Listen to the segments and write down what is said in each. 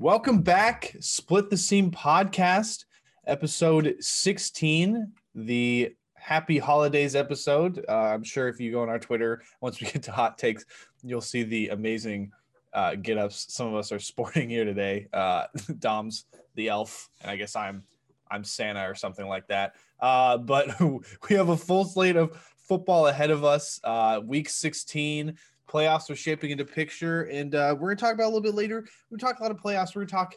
Welcome back, Split the Seam podcast, episode 16, the happy holidays episode. Uh, I'm sure if you go on our Twitter, once we get to hot takes, you'll see the amazing uh, get ups some of us are sporting here today. Uh, Dom's the elf, and I guess I'm I'm Santa or something like that. Uh, but we have a full slate of football ahead of us. Uh, week 16 playoffs are shaping into picture, and uh, we're gonna talk about a little bit later. We talk a lot of playoffs. We're gonna talk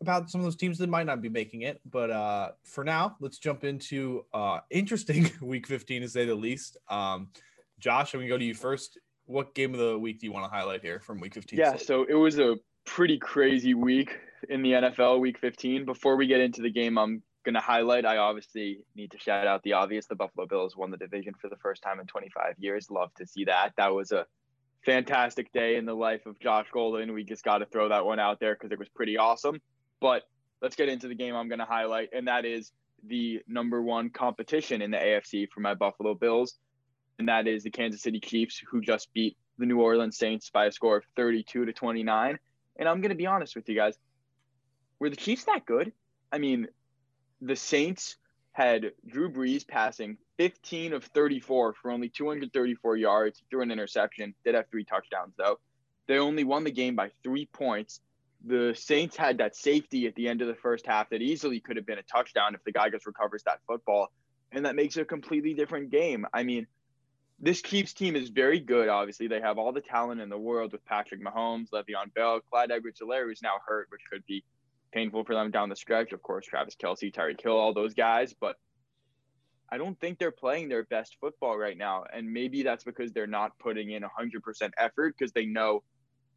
about some of those teams that might not be making it. But uh, for now, let's jump into uh, interesting week 15 to say the least. Um, Josh, I'm gonna go to you first. What game of the week do you want to highlight here from week 15? Yeah, so it was a pretty crazy week in the NFL, week 15. Before we get into the game, I'm going to highlight, I obviously need to shout out the obvious. The Buffalo Bills won the division for the first time in 25 years. Love to see that. That was a fantastic day in the life of Josh Golden. We just got to throw that one out there because it was pretty awesome. But let's get into the game I'm going to highlight, and that is the number one competition in the AFC for my Buffalo Bills, and that is the Kansas City Chiefs, who just beat the New Orleans Saints by a score of 32 to 29. And I'm going to be honest with you guys. Were the Chiefs that good? I mean, the Saints had Drew Brees passing 15 of 34 for only 234 yards, threw an interception, did have three touchdowns though. They only won the game by three points the Saints had that safety at the end of the first half that easily could have been a touchdown if the guy just recovers that football. And that makes a completely different game. I mean, this Chiefs team is very good. Obviously, they have all the talent in the world with Patrick Mahomes, Le'Veon Bell, Clyde Edwards-Helaire, who's now hurt, which could be painful for them down the stretch. Of course, Travis Kelce, Tyreek Hill, all those guys. But I don't think they're playing their best football right now. And maybe that's because they're not putting in 100% effort because they know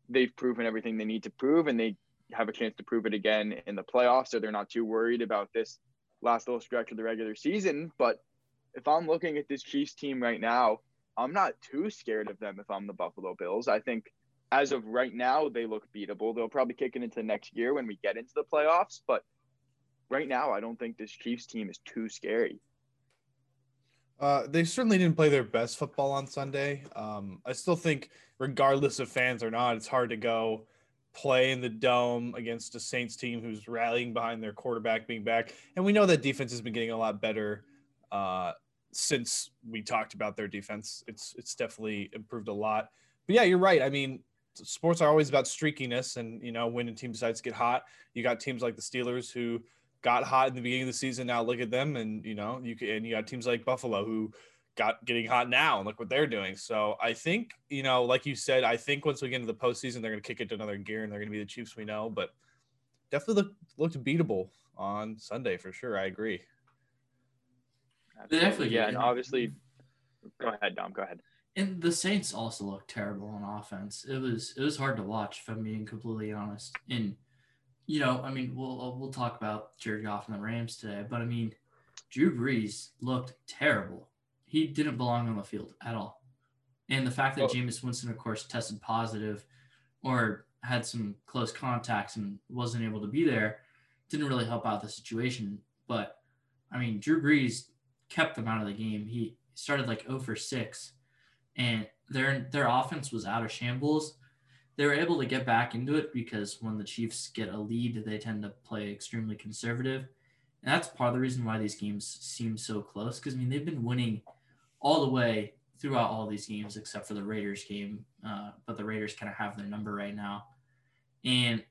they've proven everything they need to prove and they have a chance to prove it again in the playoffs. So they're not too worried about this last little stretch of the regular season. But if I'm looking at this Chiefs team right now, I'm not too scared of them if I'm the Buffalo Bills. I think as of right now, they look beatable. They'll probably kick it into next year when we get into the playoffs. But right now, I don't think this Chiefs team is too scary. Uh, they certainly didn't play their best football on Sunday. Um, I still think, regardless of fans or not, it's hard to go play in the dome against a Saints team who's rallying behind their quarterback being back. And we know that defense has been getting a lot better uh, since we talked about their defense. It's it's definitely improved a lot. But yeah, you're right. I mean, sports are always about streakiness, and you know when a team decides to get hot, you got teams like the Steelers who got hot in the beginning of the season. Now look at them, and you know you can, and you got teams like Buffalo who got getting hot now, and look what they're doing. So I think you know, like you said, I think once we get into the postseason, they're going to kick it to another gear, and they're going to be the Chiefs we know. But definitely looked looked beatable on Sunday for sure. I agree. Definitely, yeah, and obviously, go ahead, Dom. Go ahead. And the Saints also looked terrible on offense. It was it was hard to watch, if I'm being completely honest. And you know, I mean, we'll uh, we'll talk about Jared Goff and the Rams today, but I mean, Drew Brees looked terrible. He didn't belong on the field at all. And the fact that oh. Jameis Winston, of course, tested positive or had some close contacts and wasn't able to be there didn't really help out the situation. But I mean, Drew Brees kept them out of the game. He started like 0 for 6, and their their offense was out of shambles they were able to get back into it because when the Chiefs get a lead, they tend to play extremely conservative. And that's part of the reason why these games seem so close. Because, I mean, they've been winning all the way throughout all these games except for the Raiders game. Uh, but the Raiders kind of have their number right now. And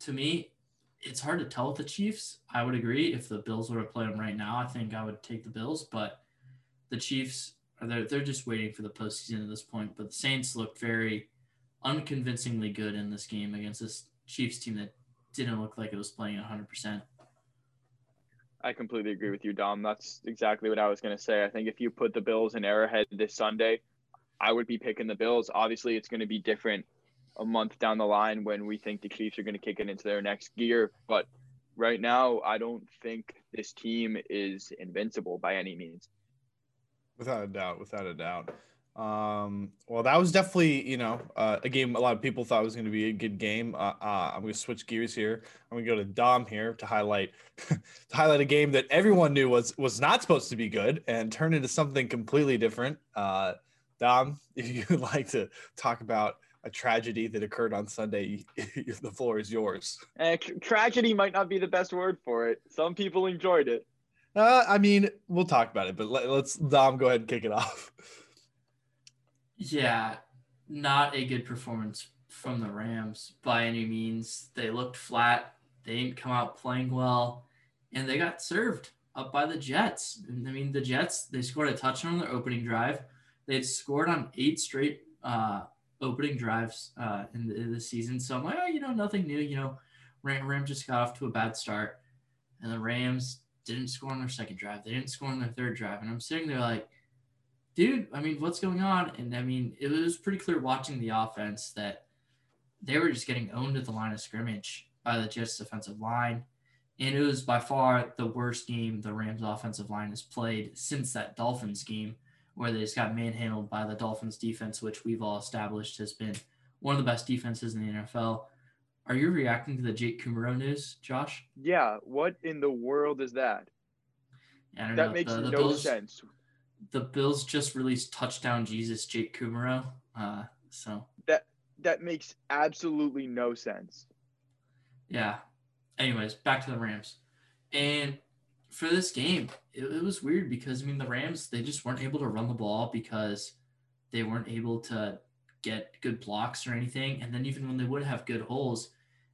to me, it's hard to tell with the Chiefs. I would agree. If the Bills were to play them right now, I think I would take the Bills. But the Chiefs, they're, they're just waiting for the postseason at this point. But the Saints looked very unconvincingly good in this game against this Chiefs team that didn't look like it was playing 100%. I completely agree with you, Dom. That's exactly what I was going to say. I think if you put the Bills in Arrowhead this Sunday, I would be picking the Bills. Obviously, it's going to be different a month down the line when we think the Chiefs are going to kick it into their next gear. But right now, I don't think this team is invincible by any means. Without a doubt, without a doubt. Um, well, that was definitely, you know, uh, a game a lot of people thought was going to be a good game. Uh, uh, I'm going to switch gears here. I'm going to go to Dom here to highlight to highlight a game that everyone knew was was not supposed to be good and turn into something completely different. Uh, Dom, if you'd like to talk about a tragedy that occurred on Sunday, the floor is yours. Uh, tragedy might not be the best word for it. Some people enjoyed it. Uh, I mean, we'll talk about it, but let, us Dom go ahead and kick it off. Yeah, not a good performance from the Rams by any means. They looked flat. They didn't come out playing well, and they got served up by the Jets. I mean, the Jets they scored a touchdown on their opening drive. They had scored on eight straight uh, opening drives uh, in, the, in, the, season. So I'm like, oh, you know, nothing new. You know, Ram, Ram just got off to a bad start, and the Rams didn't score on their second drive. They didn't score on their third drive, and I'm sitting there like, dude, I mean, what's going on? And I mean, it was pretty clear watching the offense that they were just getting owned at the line of scrimmage by the Jets defensive line. And it was by far the worst game the Rams offensive line has played since that Dolphins game where they just got manhandled by the Dolphins defense, which we've all established has been one of the best defenses in the NFL. Are you reacting to the Jake Kumerow news, Josh? Yeah. What in the world is that? that know. makes the, the no Bills, sense. The Bills just released touchdown Jesus Jake Kumerow. Uh, so that that makes absolutely no sense. Yeah. Anyways, back to the Rams. And for this game, it, it, was weird because I mean the Rams they just weren't able to run the ball because they weren't able to get good blocks or anything. And then even when they would have good holes,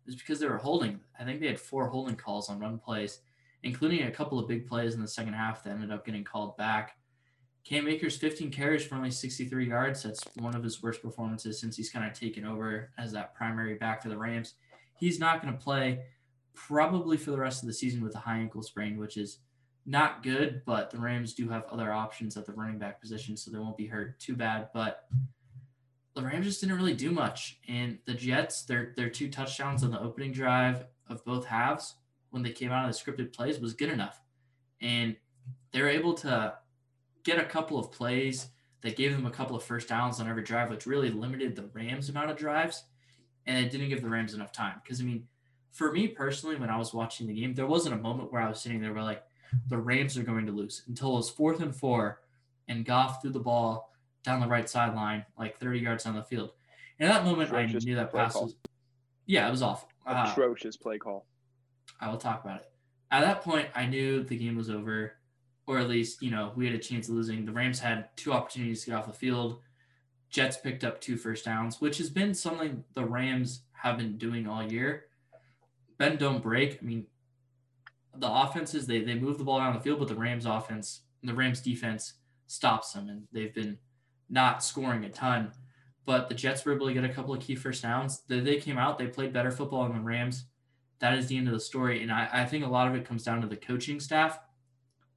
was because they were holding. I think they had four holding calls on run plays, including a couple of big plays in the second half that ended up getting called back. Cam Akers 15 carries for only 63 yards. That's one of his worst performances since he's kind of taken over as that primary back for the Rams. He's not going to play probably for the rest of the season with a high ankle sprain, which is not good, but the Rams do have other options at the running back position, so they won't be hurt too bad. But the Rams just didn't really do much. And the Jets, their their two touchdowns on the opening drive of both halves when they came out of the scripted plays was good enough. And they were able to get a couple of plays that gave them a couple of first downs on every drive, which really limited the Rams' amount of drives. And it didn't give the Rams enough time. Because, I mean, for me personally, when I was watching the game, there wasn't a moment where I was sitting there where like the Rams are going to lose until it was fourth and four, and Goff threw the ball down the right sideline, like 30 yards down the field. In that moment, Atrocious I knew that pass call. was, yeah, it was awful. Uh, Atrocious play call. I will talk about it. At that point, I knew the game was over, or at least, you know, we had a chance of losing. The Rams had two opportunities to get off the field. Jets picked up two first downs, which has been something the Rams have been doing all year bend don't break. I mean, the offenses they they move the ball down the field, but the Rams offense, the Rams defense stops them, and they've been not scoring a ton. But the Jets were able to get a couple of key first downs. They, came out, they played better football than the Rams. That is the end of the story. And I, I think a lot of it comes down to the coaching staff.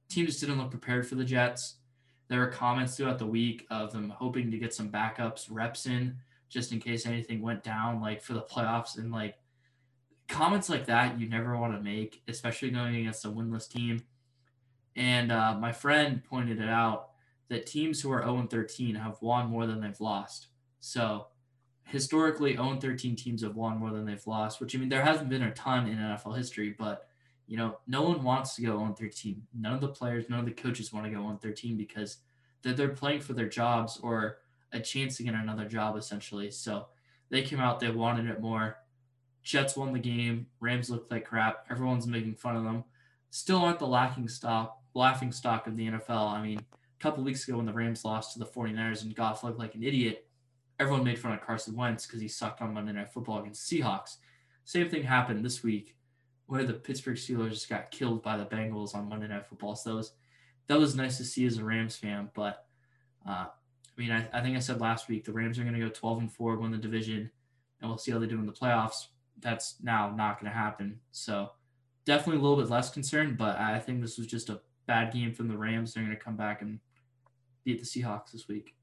Team just didn't look prepared for the Jets. There were comments throughout the week of them hoping to get some backups reps in just in case anything went down, like for the playoffs. And like comments like that you never want to make, especially going against a winless team. And uh, my friend pointed it out that teams who are 0 13 have won more than they've lost. So historically, 0 13 teams have won more than they've lost, which I mean, there hasn't been a ton in NFL history, but you know, no one wants to go 0 13. None of the players, none of the coaches want to go 0 13 because they're, they're playing for their jobs or a chance to get another job essentially. So they came out, they wanted it more. Jets won the game. Rams looked like crap. Everyone's making fun of them. Still aren't the lacking stock, laughing stock of the NFL. I mean, a couple weeks ago when the Rams lost to the 49ers and Goff looked like an idiot, everyone made fun of Carson Wentz because he sucked on Monday Night Football against Seahawks. Same thing happened this week where the Pittsburgh Steelers just got killed by the Bengals on Monday Night Football. So that was, that was nice to see as a Rams fan. But uh, I mean, I, I think I said last week the Rams are going to go 12 and 4, win the division, and we'll see how they do in the playoffs that's now not going to happen. So definitely a little bit less concerned, but I think this was just a bad game from the Rams. They're going to come back and beat the Seahawks this week.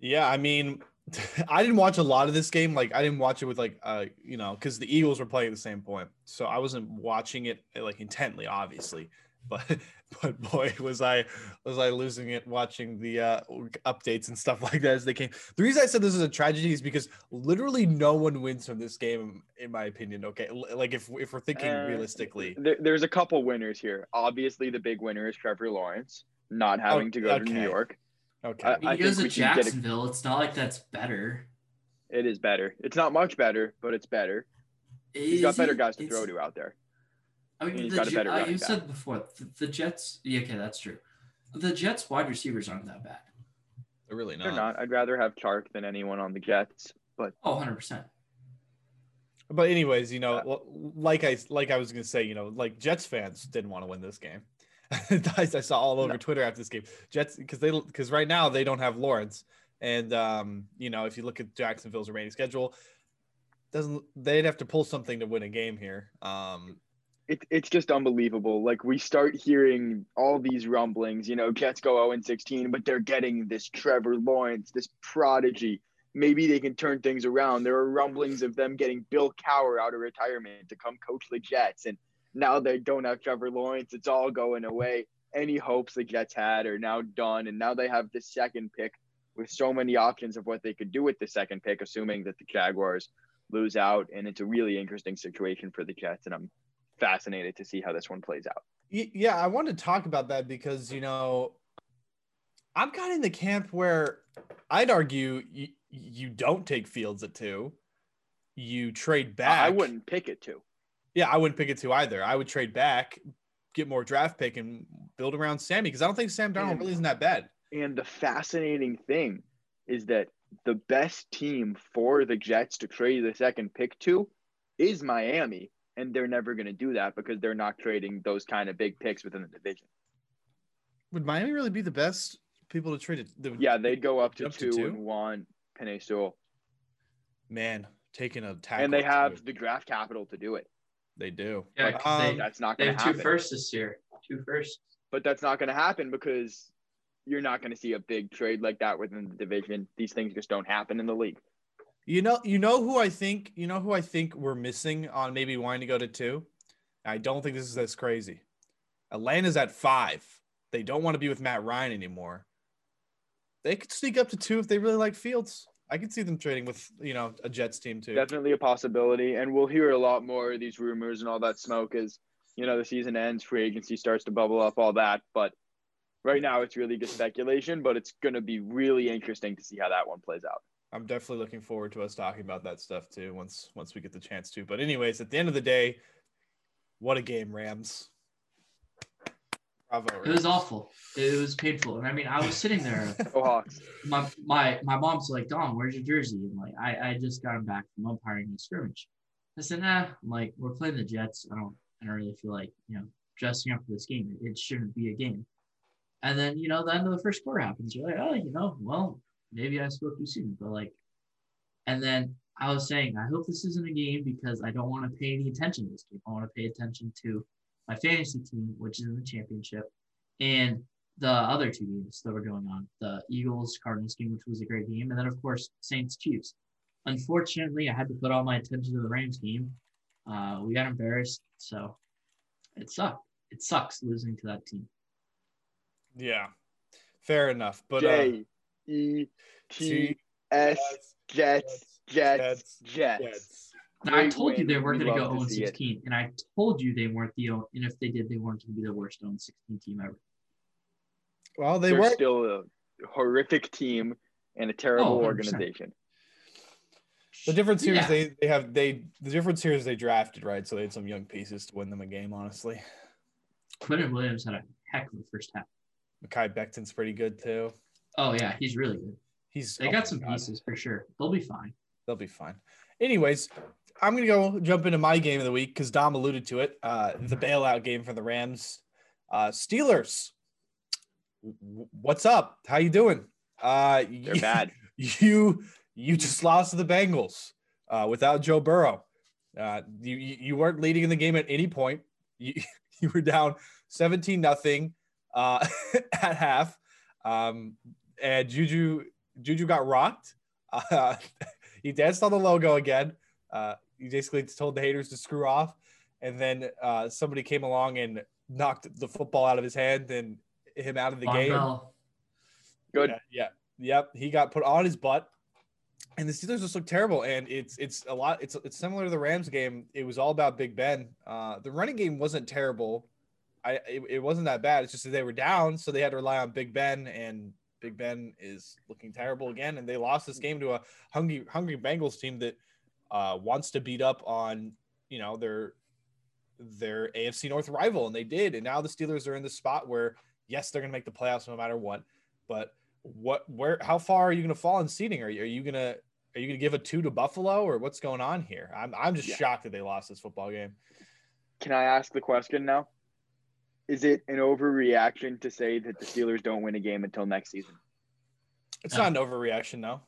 Yeah, I mean, I didn't watch a lot of this game. Like, I didn't watch it with like, uh, you know, because the Eagles were playing at the same point, so I wasn't watching it like intently, obviously but but boy was I was I losing it watching the uh, updates and stuff like that as they came. The reason I said this is a tragedy is because literally no one wins from this game, in my opinion. Okay, like if if we're thinking uh, realistically, there, there's a couple winners here. Obviously, the big winner is Trevor Lawrence not having oh, to go okay. to New York. Okay, I, I he goes to Jacksonville. A... It's not like that's better. It is better. It's not much better, but it's better. He's got Is better it? guys to throw to out there. I mean, he's the got a better running you back. said before the, the Jets. Yeah, okay, that's true. The Jets wide receivers aren't that bad. They're really not. They're not. I'd rather have Chark than anyone on the Jets. But Oh, 100 percent. But anyways, you know, Uh, like I like I was gonna say, you know, like Jets fans didn't want to win this game. I saw all over No. Twitter after this game. Jets because they because right now they don't have Lawrence, and um, you know, if you look at Jacksonville's remaining schedule, doesn't they'd have to pull something to win a game here. Um, it, it's just unbelievable. Like we start hearing all these rumblings, you know, Jets go 0 16, but they're getting this Trevor Lawrence, this prodigy. Maybe they can turn things around. There are rumblings of them getting Bill Cowher out of retirement to come coach the Jets. And now they don't have Trevor Lawrence. It's all going away. Any hopes the Jets had are now done. And now they have the second pick with so many options of what they could do with the second pick, assuming that the Jaguars lose out. And it's a really interesting situation for the Jets. And I'm fascinated to see how this one plays out. Yeah, I want to talk about that because you know, I'm kind of in the camp where I'd argue you, you don't take Fields at two, you trade back. I wouldn't pick it to. Yeah, I wouldn't pick it two either. I would trade back, get more draft pick, and build around Sammy because I don't think Sam Darnold And- really isn't that bad. And the fascinating thing is that the best team for the Jets to trade the second pick to is Miami. And they're never going to do that because they're not trading those kind of big picks within the division. Would Miami really be the best people to trade it? The, Yeah, they'd go up to, Up to two, two? and one Penei Sewell. man, taking a tackle. And they too. have the draft capital to do it. They do. Yeah, Like, 'cause um, they, That's not going to happen. They have two firsts this year. Two firsts. But that's not going to happen because you're not going to see a big trade like that within the division. These things just don't happen in the league. You know, you know who I think. You know who I think we're missing on maybe wanting to go to two. I don't think this is as crazy. Atlanta's at five. They don't want to be with Matt Ryan anymore. They could sneak up to two if they really like Fields. I could see them trading with you know a Jets team too. definitely a possibility and we'll hear a lot more of these rumors and all that smoke as you know the season ends free agency starts to bubble up all that but right now it's really just speculation but it's going to be really interesting to see how that one plays out I'm definitely looking forward to us talking about that stuff too once once we get the chance to. But anyways, at the end of the day, what a game, Rams. Bravo. It was awful. It was painful. And I mean, I was sitting there. go hawks my my my mom's like, Dom, where's your jersey? And like, I I just got him back from umpiring the scrimmage. I said, Nah. I'm like, we're playing the Jets. I don't I don't really feel like you know dressing up for this game. It, it shouldn't be a game. And then you know the end of the first quarter happens. You're like, oh, you know, well, maybe I spoke too soon. But like, and then I was saying, I hope this isn't a game because I don't want to pay any attention to this game. I want to pay attention to my fantasy team, which is in the championship, and the other two games that were going on the Eagles Cardinals game, which was a great game, and then, of course, Saints Chiefs. Unfortunately, I had to put all my attention to the Rams game. Uh, we got embarrassed, so it sucked. It sucks losing to that team. Yeah, fair enough. But uh, j e t s jets jets jets Now, I Great told you they weren't going to go 0 see it. 16, and I told you they weren't the, and if they did, they weren't going to be the worst 0 16 team ever. Well, they they were. still a horrific team and a terrible Oh, organization The difference here is Yeah. they they have they the difference here is they drafted right, so they had some young pieces to win them a game. Honestly, Quinnen Williams had a heck of a first half. Mekhi Becton's pretty good too. Oh, yeah, he's really good. He's They oh got some God, pieces for sure. They'll be fine. They'll be fine. Anyways, I'm gonna go jump into my game of the week because Dom alluded to it. Uh, the bailout game for the Rams. Uh, Steelers. W- What's up? How you doing? Uh, they're bad you you just lost to the Bengals uh, without Joe Burrow. Uh, you you you weren't leading in the game at any point. You you were down seventeen nothing uh, at half, um, and Juju Juju got rocked. Uh, he danced on the logo again. Uh, he basically told the haters to screw off, and then uh, somebody came along and knocked the football out of his hand and him out of the Von game. Bell. good Yeah, yeah, yep. He got put on his butt, and the Steelers just look terrible. And it's it's a lot. It's it's similar to the Rams game. It was all about Big Ben. Uh, the running game wasn't terrible. I it, it wasn't that bad. It's just that they were down, so they had to rely on Big Ben, and Big Ben is looking terrible again, and they lost this game to a hungry hungry Bengals team that uh, wants to beat up on you know their their AFC North rival, and they did. And now the Steelers are in the spot where yes, they're going to make the playoffs no matter what. But what where how far are you going to fall in seeding? Are you are you going to are you going to give a two to Buffalo or what's going on here? I'm I'm just Yeah. shocked that they lost this football game. Can I ask the question now? Is it an overreaction to say that the Steelers don't win a game until next season? It's No. not an overreaction, no.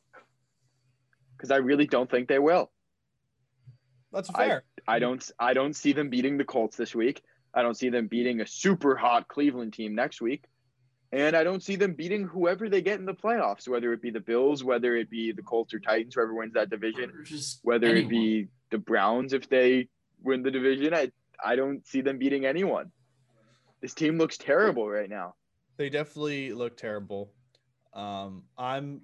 Because I really don't think they will. That's fair. I don't I don't see them beating the Colts this week. I don't see them beating a super hot Cleveland team next week. And I don't see them beating whoever they get in the playoffs, whether it be the Bills, whether it be the Colts or Titans, whoever wins that division, whether anyone. it be the Browns if they win the division. I I don't see them beating anyone. This team looks terrible right now. They definitely look terrible. Um, I'm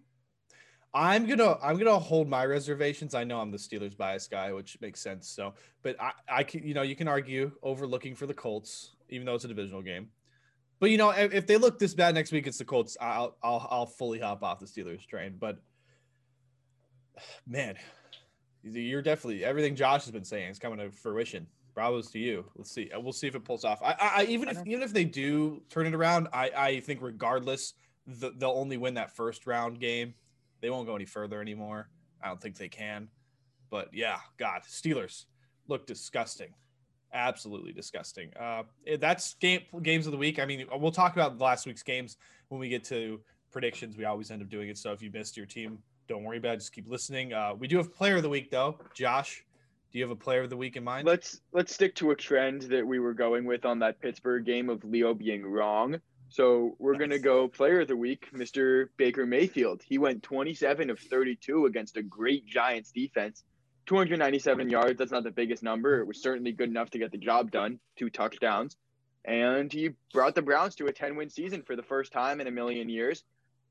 I'm gonna I'm gonna hold my reservations. I know I'm the Steelers bias guy, which makes sense. So, but I I can you know you can argue overlooking for the Colts, even though it's a divisional game. But you know if, if they look this bad next week it's the Colts, I'll I'll I'll fully hop off the Steelers train. But man, you're definitely everything Josh has been saying is coming to fruition. Bravos to you. Let's see. We'll see if it pulls off. I, I, even if even if they do turn it around, I, I think regardless, the, they'll only win that first round game. They won't go any further anymore. I don't think they can. But yeah, God, Steelers look disgusting, absolutely disgusting. Uh, eh, that's game games of the week. I mean, we'll talk about last week's games when we get to predictions. We always end up doing it. So if you missed your team, don't worry about it. Just keep listening. Uh, we do have player of the week though. Josh, do you have a player of the week in mind? Let's let's stick to a trend that we were going with on that Pittsburgh game of Leo being wrong. So we're gonna go player of the week, Mr. Baker Mayfield. He went 27 of 32 against a great Giants defense. 297 yards. That's not the biggest number. It was certainly good enough to get the job done. Two touchdowns, and he brought the Browns to a 10-win season for the first time in a million years.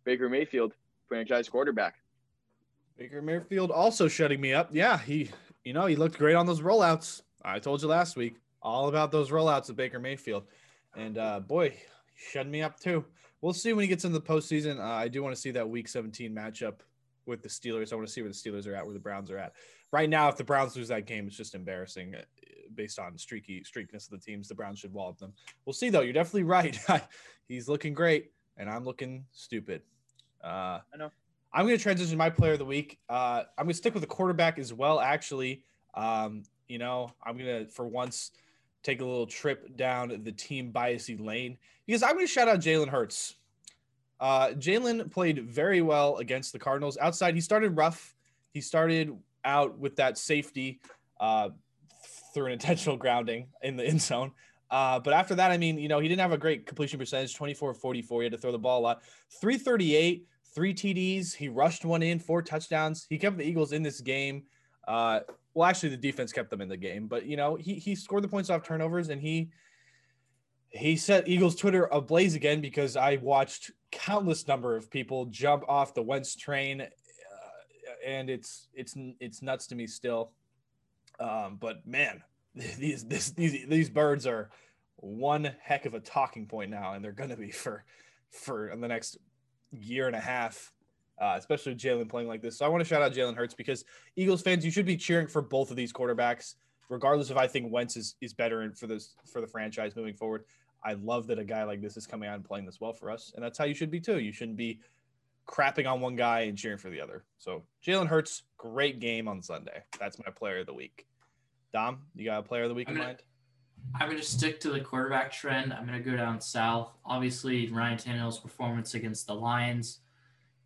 Baker Mayfield, franchise quarterback. Baker Mayfield also shutting me up. Yeah, he, you know, he looked great on those rollouts. I told you last week all about those rollouts of Baker Mayfield, and uh, boy, he shut me up too. We'll see when he gets into the postseason. Uh, I do want to see that Week 17 matchup with the Steelers. I want to see where the Steelers are at, where the Browns are at. Right now, if the Browns lose that game, it's just embarrassing uh, based on streaky streakiness of the teams. The Browns should wallop them. We'll see though. You're definitely right. He's looking great, and I'm looking stupid. Uh, I know. I'm going to transition my player of the week. Uh, I'm going to stick with the quarterback as well. Actually, um, you know, I'm going to for once take a little trip down the team biasy lane because I'm going to shout out Jalen Hurts. Uh, Jalen played very well against the Cardinals. Outside, he started rough. He started out with that safety uh, through an intentional grounding in the end zone. Uh, but after that, I mean, you know, he didn't have a great completion percentage 24 44. He had to throw the ball a lot. 338, three TDs. He rushed one in, four touchdowns. He kept the Eagles in this game. Uh, well, actually, the defense kept them in the game, but you know, he he scored the points off turnovers, and he he set Eagles Twitter ablaze again because I watched countless number of people jump off the Wentz train, uh, and it's it's it's nuts to me still. Um, but man, these this these these birds are one heck of a talking point now, and they're going to be for for the next year and a half, uh, especially with Jalen playing like this. So I want to shout out Jalen Hurts because Eagles fans, you should be cheering for both of these quarterbacks, regardless if I think Wentz is, is better and for this for the franchise moving forward. I love that a guy like this is coming out and playing this well for us, and that's how you should be too. You shouldn't be crapping on one guy and cheering for the other. So Jalen Hurts, great game on Sunday. That's my player of the week. Dom, you got a player of the week I'm in gonna- mind? I'm going to stick to the quarterback trend. I'm going to go down south. Obviously, Ryan Tannehill's performance against the Lions.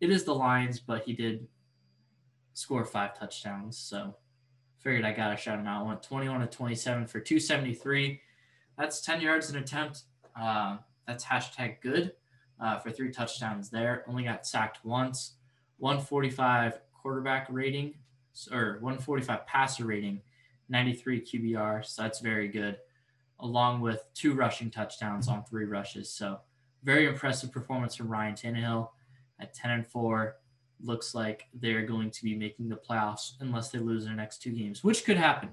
It is the Lions, but he did score five touchdowns. So figured I got to shout him out. Went 21 to 27 for 273. That's 10 yards an attempt. Uh, that's hashtag good uh, for three touchdowns there. Only got sacked once. 145 quarterback rating or 145 passer rating, 93 QBR. So that's very good along with two rushing touchdowns on three rushes. So very impressive performance from Ryan Tannehill at 10 and 4. Looks like they're going to be making the playoffs unless they lose their next two games, which could happen.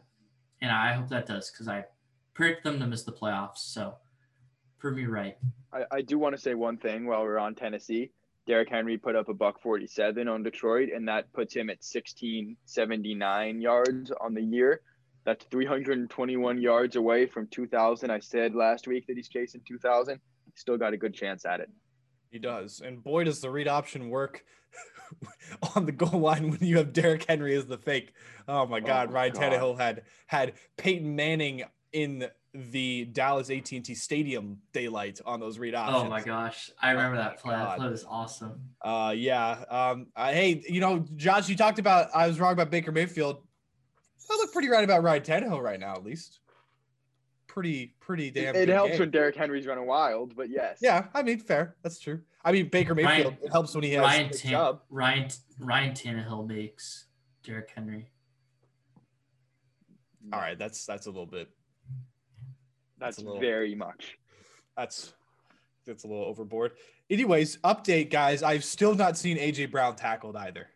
And I hope that does because I predict them to miss the playoffs. So prove me right. I, I do want to say one thing while we're on Tennessee. Derrick Henry put up a buck 47 on Detroit, and that puts him at 1679 yards on the year. That's 321 yards away from 2000. I said last week that he's chasing 2000. Still got a good chance at it. He does. And boy, does the read option work on the goal line when you have Derrick Henry as the fake. Oh my God. Oh, Ryan God. Tannehill had had Peyton Manning in the Dallas AT&T Stadium daylight on those read options. Oh my gosh, I remember Oh that my play. That God. play was awesome. Uh, yeah. Um, uh, hey, you know, Josh, you talked about I was wrong about Baker Mayfield. I look pretty right about Ryan Tannehill right now, at least. Pretty, pretty damn. it good helps game. when Derrick Henry's running wild, but yes. Yeah, I mean, fair. That's true. I mean, Baker Mayfield. Ryan- it helps when he has Ryan a Tan- job. Ryan Ryan Tannehill makes Derrick Henry. Hmm. All right, that's that's a little bit. That's a little- very much. That's that's a little overboard. Anyways, update, guys. I've still not seen AJ Brown tackled either.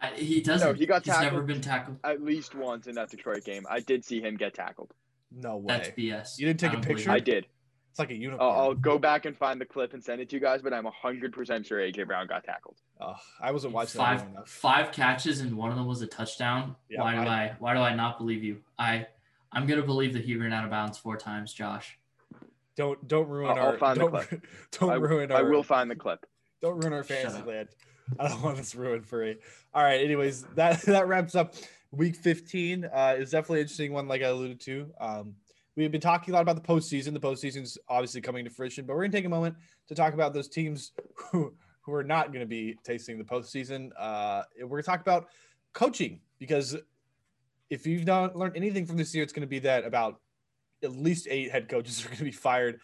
I, he doesn't. No, he got He's never been tackled. At least once in that Detroit game, I did see him get tackled. No way. That's. BS. You didn't take a picture? I did. It's like a unicorn. I'll, I'll go back and find the clip and send it to you guys, but I'm 100% sure AJ Brown got tackled. Ugh, I wasn't watching five that enough. five catches and one of them was a touchdown. Yeah, why do I- I, why do I not believe you? I I'm gonna believe that he ran out of bounds four times, Josh. Don't don't ruin I'll- I'll our find don't, clip. don't I, ruin I will find the clip. don't ruin our Shut fantasy land. I don't want this ruined for you. All right. Anyways, that that wraps up week 15. Uh, it's definitely an interesting one, like I alluded to. Um, we've been talking a lot about the postseason. The postseason's obviously coming to fruition, but we're gonna take a moment to talk about those teams who who are not gonna be tasting the postseason. Uh, we're gonna talk about coaching because if you've not learned anything from this year, it's gonna be that about at least eight head coaches are gonna be fired.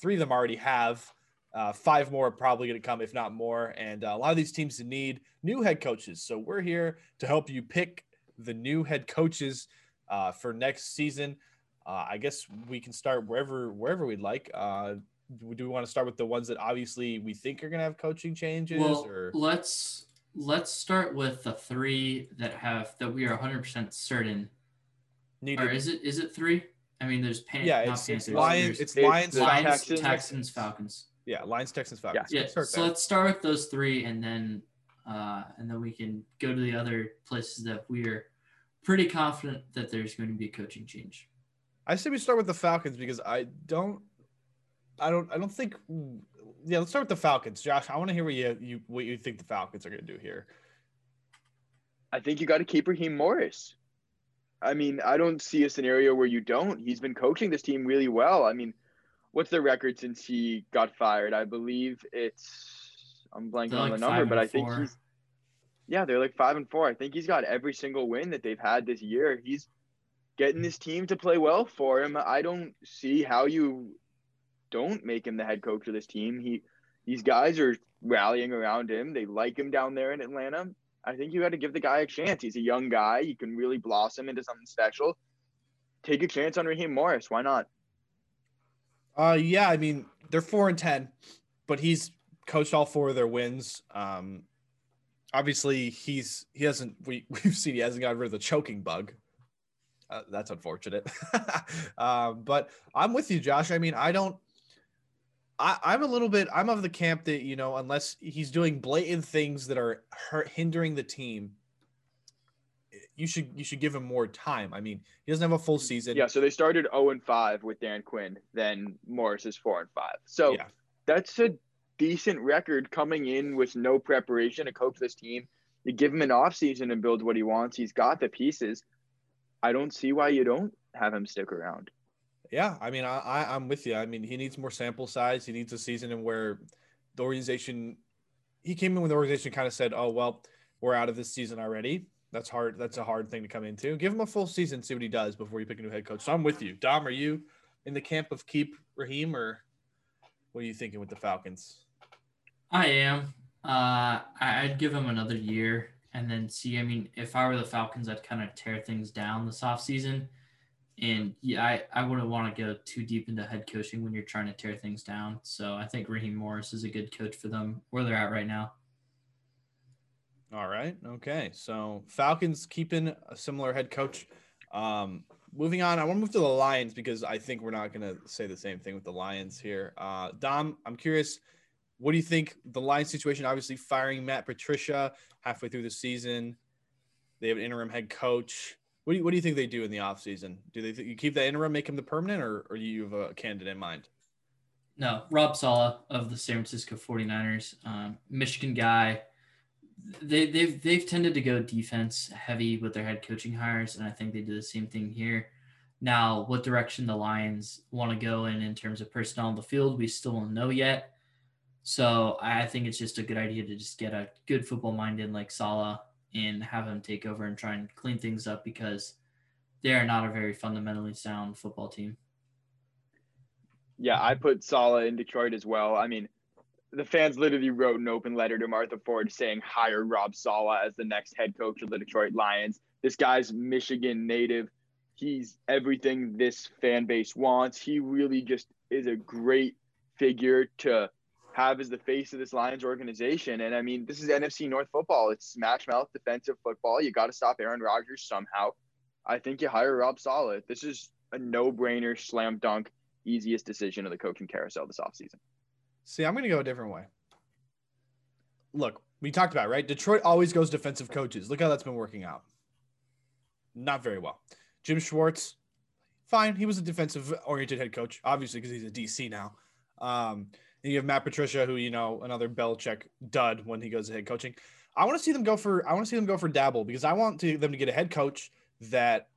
Three of them already have. Uh, five more are probably going to come, if not more. And uh, a lot of these teams need new head coaches. So we're here to help you pick the new head coaches uh, for next season. Uh, I guess we can start wherever wherever we'd like. Uh, do do we want to start with the ones that obviously we think are going to have coaching changes? Well, or let's let's start with the three that have that we are 100 percent certain. need Or is it is it three? I mean, there's Pan- yeah, not it's, it's Panthers, Lions. It's It's Lions. the Lions, Texans. Texans, Falcons. Yeah, Lions, Texans, Falcons. Yeah, Let's so let's start with those three, and then uh, and then we can go to the other places that we are pretty confident that there's going to be a coaching change. I say we start with the Falcons because I don't, I don't, I don't think. Yeah, let's start with the Falcons. Josh, I want to hear what you, you what you think the Falcons are going to do here. I think you got to keep Raheem Morris. I mean, I don't see a scenario where you don't. He's been coaching this team really well. I mean, what's the record since he got fired? I believe it's I'm blanking They're on like the number, but I think four. he's yeah, they're like five and four. I think he's got every single win that they've had this year. He's getting this team to play well for him. I don't see how you don't make him the head coach of this team. He these guys are rallying around him. They like him down there in Atlanta. I think you got to give the guy a chance. He's a young guy. He can really blossom into something special. Take a chance on Raheem Morris. Why not? Uh, yeah, I mean they're four and ten, but he's coached all four of their wins. Um, obviously he's he hasn't we we've seen he hasn't gotten rid of the choking bug. Uh, that's unfortunate. um, but I'm with you, Josh. I mean, I don't. I, I'm a little bit. I'm of the camp that you know, unless he's doing blatant things that are hurt, hindering the team, you should you should give him more time. I mean, he doesn't have a full season. Yeah, so they started 0 and 5 with Dan Quinn. Then Morris is 4 and 5. So Yeah. that's a decent record coming in with no preparation to coach this team. You give him an offseason and build what he wants. He's got the pieces. I don't see why you don't have him stick around. Yeah, I mean, I, I I'm with you. I mean, he needs more sample size. He needs a season in where the organization. He came in with the organization kind of said, "Oh well, we're out of this season already." That's hard. That's a hard thing to come into. Give him a full season, see what he does before you pick a new head coach. So I'm with you, Dom. Are you in the camp of keep Raheem, or what are you thinking with the Falcons? I am. Uh, I'd give him another year and then see. I mean, if I were the Falcons, I'd kind of tear things down this offseason. And yeah, I, I wouldn't want to go too deep into head coaching when you're trying to tear things down. So I think Raheem Morris is a good coach for them where they're at right now. All right. Okay. So Falcons keeping a similar head coach. Um, moving on, I want to move to the Lions because I think we're not going to say the same thing with the Lions here. Uh, Dom, I'm curious. What do you think the line situation? Obviously, firing Matt Patricia halfway through the season. They have an interim head coach. What do you, what do you think they do in the offseason? Do they th- you keep that interim, make him the permanent, or, or do you have a candidate in mind? No, Rob Saleh of the San Francisco 49ers, um, Michigan guy. They, they've they've tended to go defense heavy with their head coaching hires, and I think they do the same thing here. Now, what direction the Lions want to go in in terms of personnel on the field, we still don't know yet. So I think it's just a good idea to just get a good football mind in like Saleh and have him take over and try and clean things up because they are not a very fundamentally sound football team. Yeah, I put Saleh in Detroit as well. I mean, the fans literally wrote an open letter to Martha Ford saying hire Rob Saleh as the next head coach of the Detroit Lions. This guy's Michigan native. He's everything this fan base wants. He really just is a great figure to have as the face of this Lions organization. And I mean, this is NFC North football. It's smash mouth defensive football. You got to stop Aaron Rodgers somehow. I think you hire Rob Saleh. This is a no brainer, slam dunk, easiest decision of the coaching carousel this offseason. See, I'm going to go a different way. Look, we talked about, right? Detroit always goes defensive coaches. Look how that's been working out. Not very well. Jim Schwartz, fine. He was a defensive oriented head coach, obviously, because he's a DC now. Um, you have Matt Patricia, who you know another Belichick dud when he goes to head coaching. I want to see them go for I want to see them go for Daboll because I want to, them to get a head coach that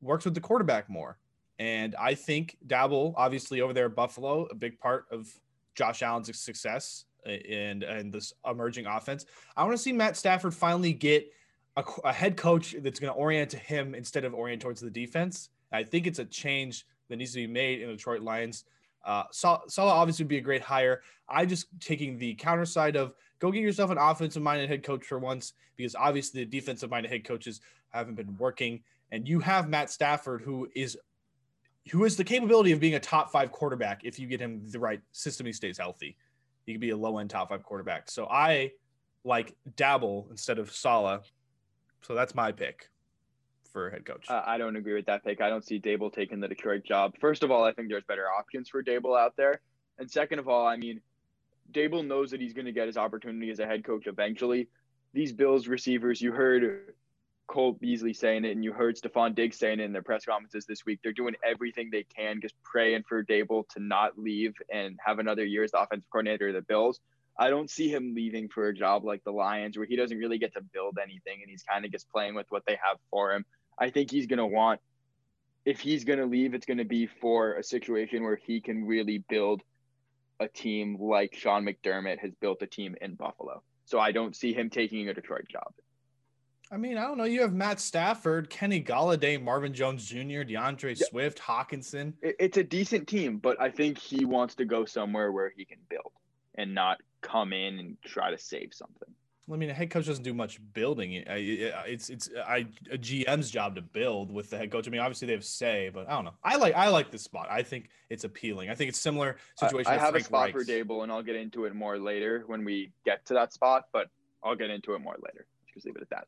works with the quarterback more. And I think Daboll, obviously over there at Buffalo, a big part of Josh Allen's success and and this emerging offense. I want to see Matt Stafford finally get a, a head coach that's going to orient to him instead of orient towards the defense. I think it's a change that needs to be made in the Detroit Lions. Uh, Saleh obviously would be a great hire. I just taking the counter side of go get yourself an offensive minded head coach for once, because obviously the defensive minded head coaches haven't been working. And you have Matt Stafford, who is who has the capability of being a top five quarterback if you get him the right system. He stays healthy. He could be a low end top five quarterback. So I like Daboll instead of Saleh. So that's my pick for head coach. Uh, I don't agree with that pick. I don't see Daboll taking the Detroit job. First of all, I think there's better options for Daboll out there. And second of all, I mean, Daboll knows that he's going to get his opportunity as a head coach eventually. These Bills receivers, you heard Cole Beasley saying it, and you heard Stefon Diggs saying it in their press conferences this week. They're doing everything they can, just praying for Daboll to not leave and have another year as the offensive coordinator of the Bills. I don't see him leaving for a job like the Lions, where he doesn't really get to build anything and he's kind of just playing with what they have for him. I think he's going to want, if he's going to leave, it's going to be for a situation where he can really build a team like Sean McDermott has built a team in Buffalo. So I don't see him taking a Detroit job. I mean, I don't know. You have Matt Stafford, Kenny Golladay, Marvin Jones Jr., DeAndre yeah. Swift, Hockenson. It's a decent team, but I think he wants to go somewhere where he can build and not come in and try to save something. I mean, a head coach doesn't do much building. It's it's I, a GM's job to build with the head coach. I mean, obviously they have say, but I don't know. I like I like this spot. I think it's appealing. I think it's similar situation. I, I have Frank a spot Reich's. for Daboll, and I'll get into it more later when we get to that spot. But I'll get into it more later. Just leave it at that.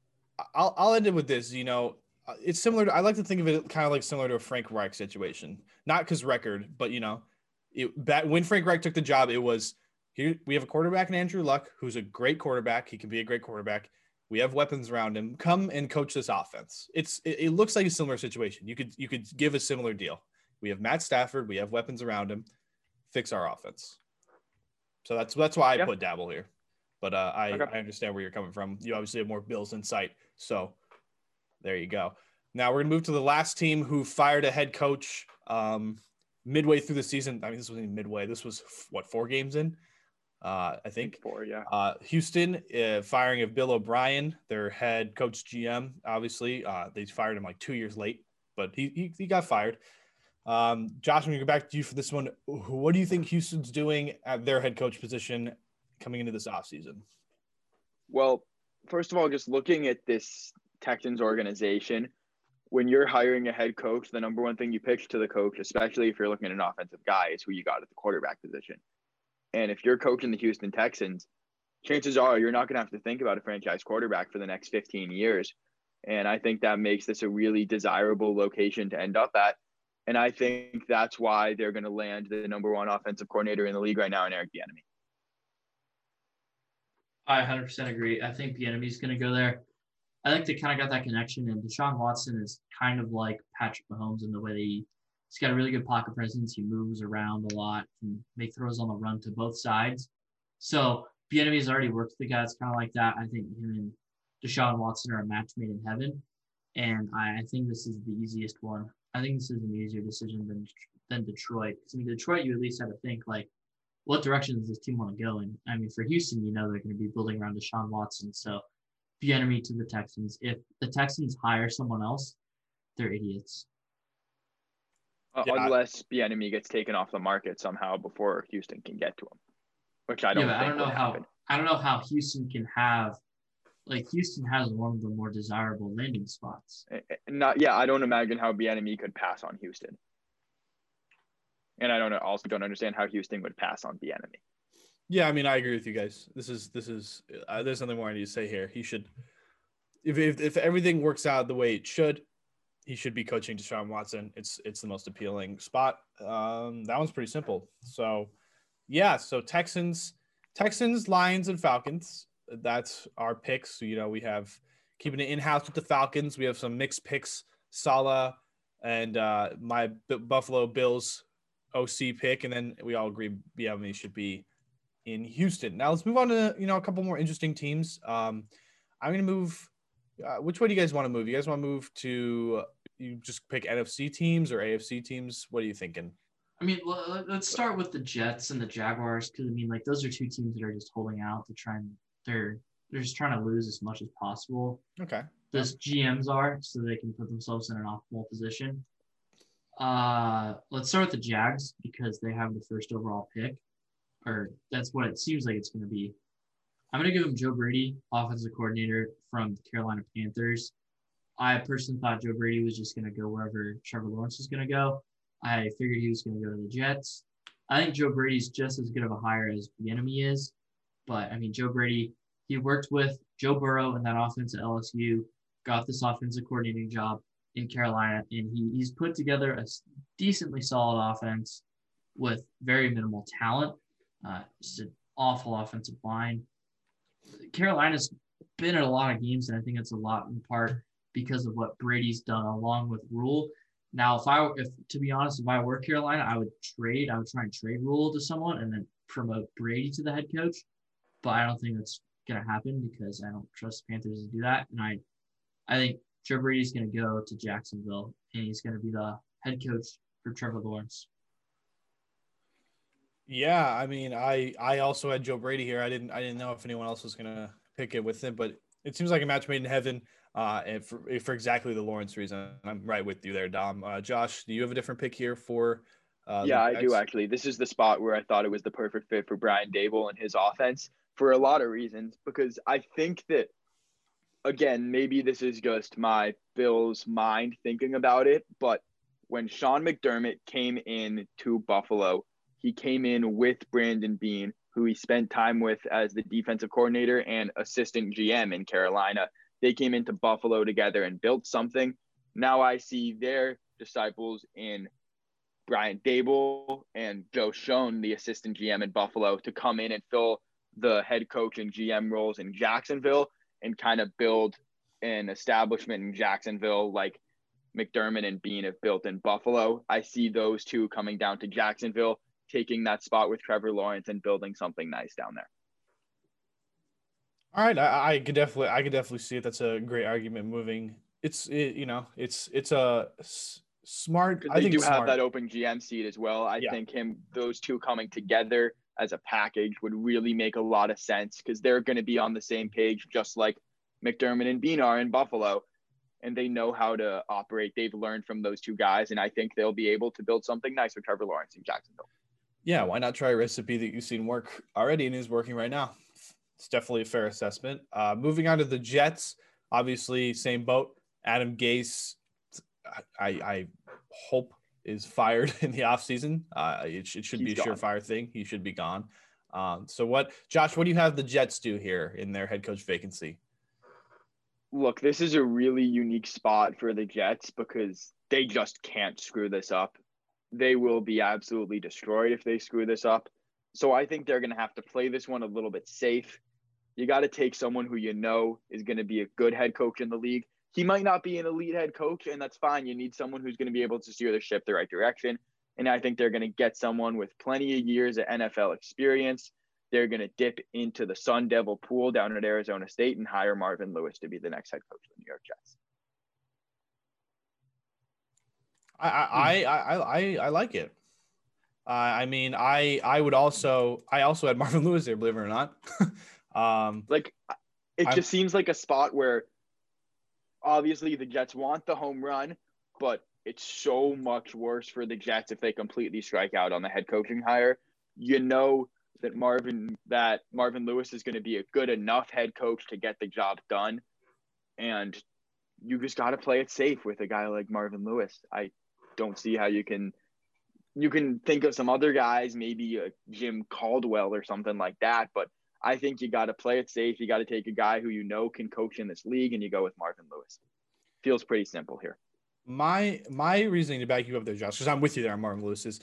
I'll I'll end it with this. You know, uh, it's similar. To, I like to think of it kind of like similar to a Frank Reich situation. Not because record, but you know, it, when Frank Reich took the job, it was here we have a quarterback in Andrew Luck, who's a great quarterback. He can be a great quarterback. We have weapons around him. Come and coach this offense. It's it, it looks like a similar situation. You could you could give a similar deal. We have Matt Stafford. We have weapons around him. Fix our offense. So that's that's why I put Daboll here. But uh, I, okay. I understand where you're coming from. You obviously have more Bills in sight. So there you go. Now we're gonna move to the last team who fired a head coach um, midway through the season. I mean, this wasn't midway. This was what four games in. Uh, I think. Four, yeah. Uh, Houston uh, firing of Bill O'Brien, their head coach GM. Obviously, uh, they fired him like two years late, but he he, he got fired. Um, Josh, I'm going to go back to you for this one. What do you think Houston's doing at their head coach position coming into this offseason? Well, first of all, just looking at this Texans organization, when you're hiring a head coach, the number one thing you pitch to the coach, especially if you're looking at an offensive guy, is who you got at the quarterback position. And if you're coaching the Houston Texans, chances are you're not going to have to think about a franchise quarterback for the next 15 years. And I think that makes this a really desirable location to end up at. And I think that's why they're going to land the number one offensive coordinator in the league right now in Eric Bieniemy. I 100% agree. I think Bieniemy is going to go there. I think they kind of got that connection, and Deshaun Watson is kind of like Patrick Mahomes in the way he, he's got a really good pocket presence. He moves around a lot, and make throws on the run to both sides. So Bieniemy's already worked with the guys kind of like that. I think him and Deshaun Watson are a match made in heaven, and I, I think this is the easiest one. I think this is an easier decision than than Detroit. Because I mean, Detroit, you at least have to think like, what direction does this team want to go in? I mean, for Houston, you know they're going to be building around Deshaun Watson. So, Bieniemy to the Texans. If the Texans hire someone else, they're idiots. Uh, Yeah. Unless Bieniemy gets taken off the market somehow before Houston can get to him, which I don't. yeah, think I don't know how. happen. I don't know how Houston can have, like Houston has one of the more desirable landing spots. Eh, eh, Not yeah, I don't imagine how Bieniemy could pass on Houston, and I don't know, also don't understand how Houston would pass on Bieniemy. Yeah, I mean, I agree with you guys. This is this is. Uh, there's nothing more I need to say here. He should, if, if if everything works out the way it should, he should be coaching Deshaun Watson. It's it's the most appealing spot. Um, that one's pretty simple. So, yeah. So Texans, Texans, Lions, and Falcons. That's our picks. So, You know, we have keeping it in house with the Falcons. We have some mixed picks. Saleh and uh, my B- Buffalo Bills OC pick, and then we all agree Bieniemy should be in Houston. Now let's move on to you know a couple more interesting teams. Um, I'm gonna move. Uh, which way do you guys want to move? You guys want to move to you just pick NFC teams or AFC teams? What are you thinking? I mean, let's start with the Jets and the Jaguars because I mean, like those are two teams that are just holding out to try and they're they're just trying to lose as much as possible. Okay. Those GMs are so they can put themselves in an optimal position. Uh, let's start with the Jags because they have the first overall pick, or that's what it seems like it's going to be. I'm going to give them Joe Brady, offensive coordinator from the Carolina Panthers. I personally thought Joe Brady was just going to go wherever Trevor Lawrence was going to go. I figured he was going to go to the Jets. I think Joe Brady's just as good of a hire as Bieniemy is. But I mean, Joe Brady, he worked with Joe Burrow in that offense at LSU, got this offensive coordinating job in Carolina, and he, he's put together a decently solid offense with very minimal talent. Uh, just an awful offensive line. Carolina's been in a lot of games, and I think it's a lot in part because of what Brady's done along with Rhule. Now, if I, if to be honest, if I were Carolina, I would trade. I would try and trade Rhule to someone and then promote Brady to the head coach. But I don't think that's gonna happen because I don't trust the Panthers to do that. And I, I think Joe Brady's gonna go to Jacksonville and he's gonna be the head coach for Trevor Lawrence. Yeah, I mean, I I also had Joe Brady here. I didn't I didn't know if anyone else was gonna pick it with him, but it seems like a match made in heaven. Uh, and for, for exactly the Lawrence reason, I'm right with you there, Dom. Uh, Josh, do you have a different pick here for? Uh, yeah, I do actually. This is the spot where I thought it was the perfect fit for Brian Daboll and his offense for a lot of reasons. Because I think that, again, maybe this is just my Bills mind thinking about it, but when Sean McDermott came in to Buffalo, he came in with Brandon Beane, who he spent time with as the defensive coordinator and assistant GM in Carolina. They came into Buffalo together and built something. Now I see their disciples in Brian Daboll and Joe Schoen, the assistant GM in Buffalo, to come in and fill the head coach and GM roles in Jacksonville and kind of build an establishment in Jacksonville like McDermott and Beane have built in Buffalo. I see those two coming down to Jacksonville, taking that spot with Trevor Lawrence and building something nice down there. All right, I, I could definitely, I could definitely see it. That's a great argument. Moving, it's, it, you know, it's, it's a s- smart. I think do have smart. that open GM seat as well. I Yeah. think him, those two coming together as a package would really make a lot of sense because they're going to be on the same page, just like McDermott and Beane are in Buffalo, and they know how to operate. They've learned from those two guys, and I think they'll be able to build something nice with Trevor Lawrence in Jacksonville. Yeah, why not try a recipe that you've seen work already and is working right now? It's definitely a fair assessment. Uh, moving on to the Jets, obviously same boat. Adam Gase, I, I hope is fired in the offseason. Uh, it, it should He's be a gone. surefire thing. He should be gone. Um, so what, Josh? What do you have the Jets do here in their head coach vacancy? Look, this is a really unique spot for the Jets because they just can't screw this up. They will be absolutely destroyed if they screw this up. So I think they're going to have to play this one a little bit safe. You got to take someone who you know is going to be a good head coach in the league. He might not be an elite head coach, and that's fine. You need someone who's going to be able to steer the ship the right direction. And I think they're going to get someone with plenty of years of NFL experience. They're going to dip into the Sun Devil pool down at Arizona State and hire Marvin Lewis to be the next head coach of the New York Jets. I I I I, I like it. Uh, I mean, I I would also I also had Marvin Lewis there, believe it or not. um, like, it I'm, just seems like a spot where obviously the Jets want the home run, but it's so much worse for the Jets if they completely strike out on the head coaching hire. You know that Marvin that Marvin Lewis is going to be a good enough head coach to get the job done, and you just got to play it safe with a guy like Marvin Lewis. I don't see how you can. You can think of some other guys, maybe Jim Caldwell or something like that, but I think you got to play it safe. You got to take a guy who you know can coach in this league, and you go with Marvin Lewis. Feels pretty simple here my my reasoning to back you up there, Josh, because I'm with you there on Marvin Lewis is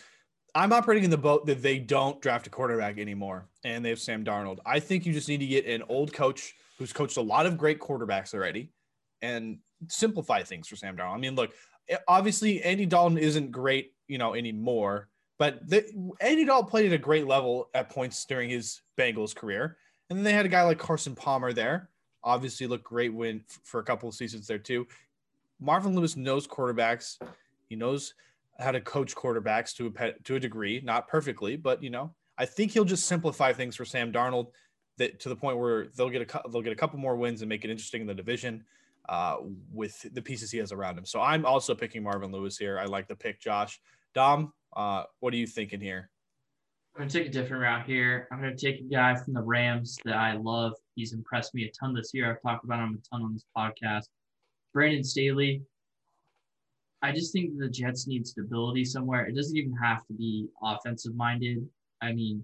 I'm operating in the boat that they don't draft a quarterback anymore, and they have Sam Darnold. I think you just need to get an old coach who's coached a lot of great quarterbacks already, and simplify things for Sam Darnold. I mean, look, obviously Andy Dalton isn't great, you know, anymore, but the, Andy Dalton played at a great level at points during his Bengals career, and then they had a guy like Carson Palmer there. Obviously, looked great win for a couple of seasons there too. Marvin Lewis knows quarterbacks. He knows how to coach quarterbacks to a to a degree, not perfectly, but you know, I think he'll just simplify things for Sam Darnold that to the point where they'll get a they'll get a couple more wins and make it interesting in the division uh, with the pieces he has around him. So I'm also picking Marvin Lewis here. I like the pick, Josh. Dom, uh, what are you thinking here? I'm gonna take a different route here. I'm gonna take a guy from the Rams that I love. He's impressed me a ton this year. I've talked about him a ton on this podcast. Brandon Staley, I just think the Jets need stability somewhere. It doesn't even have to be offensive minded. I mean,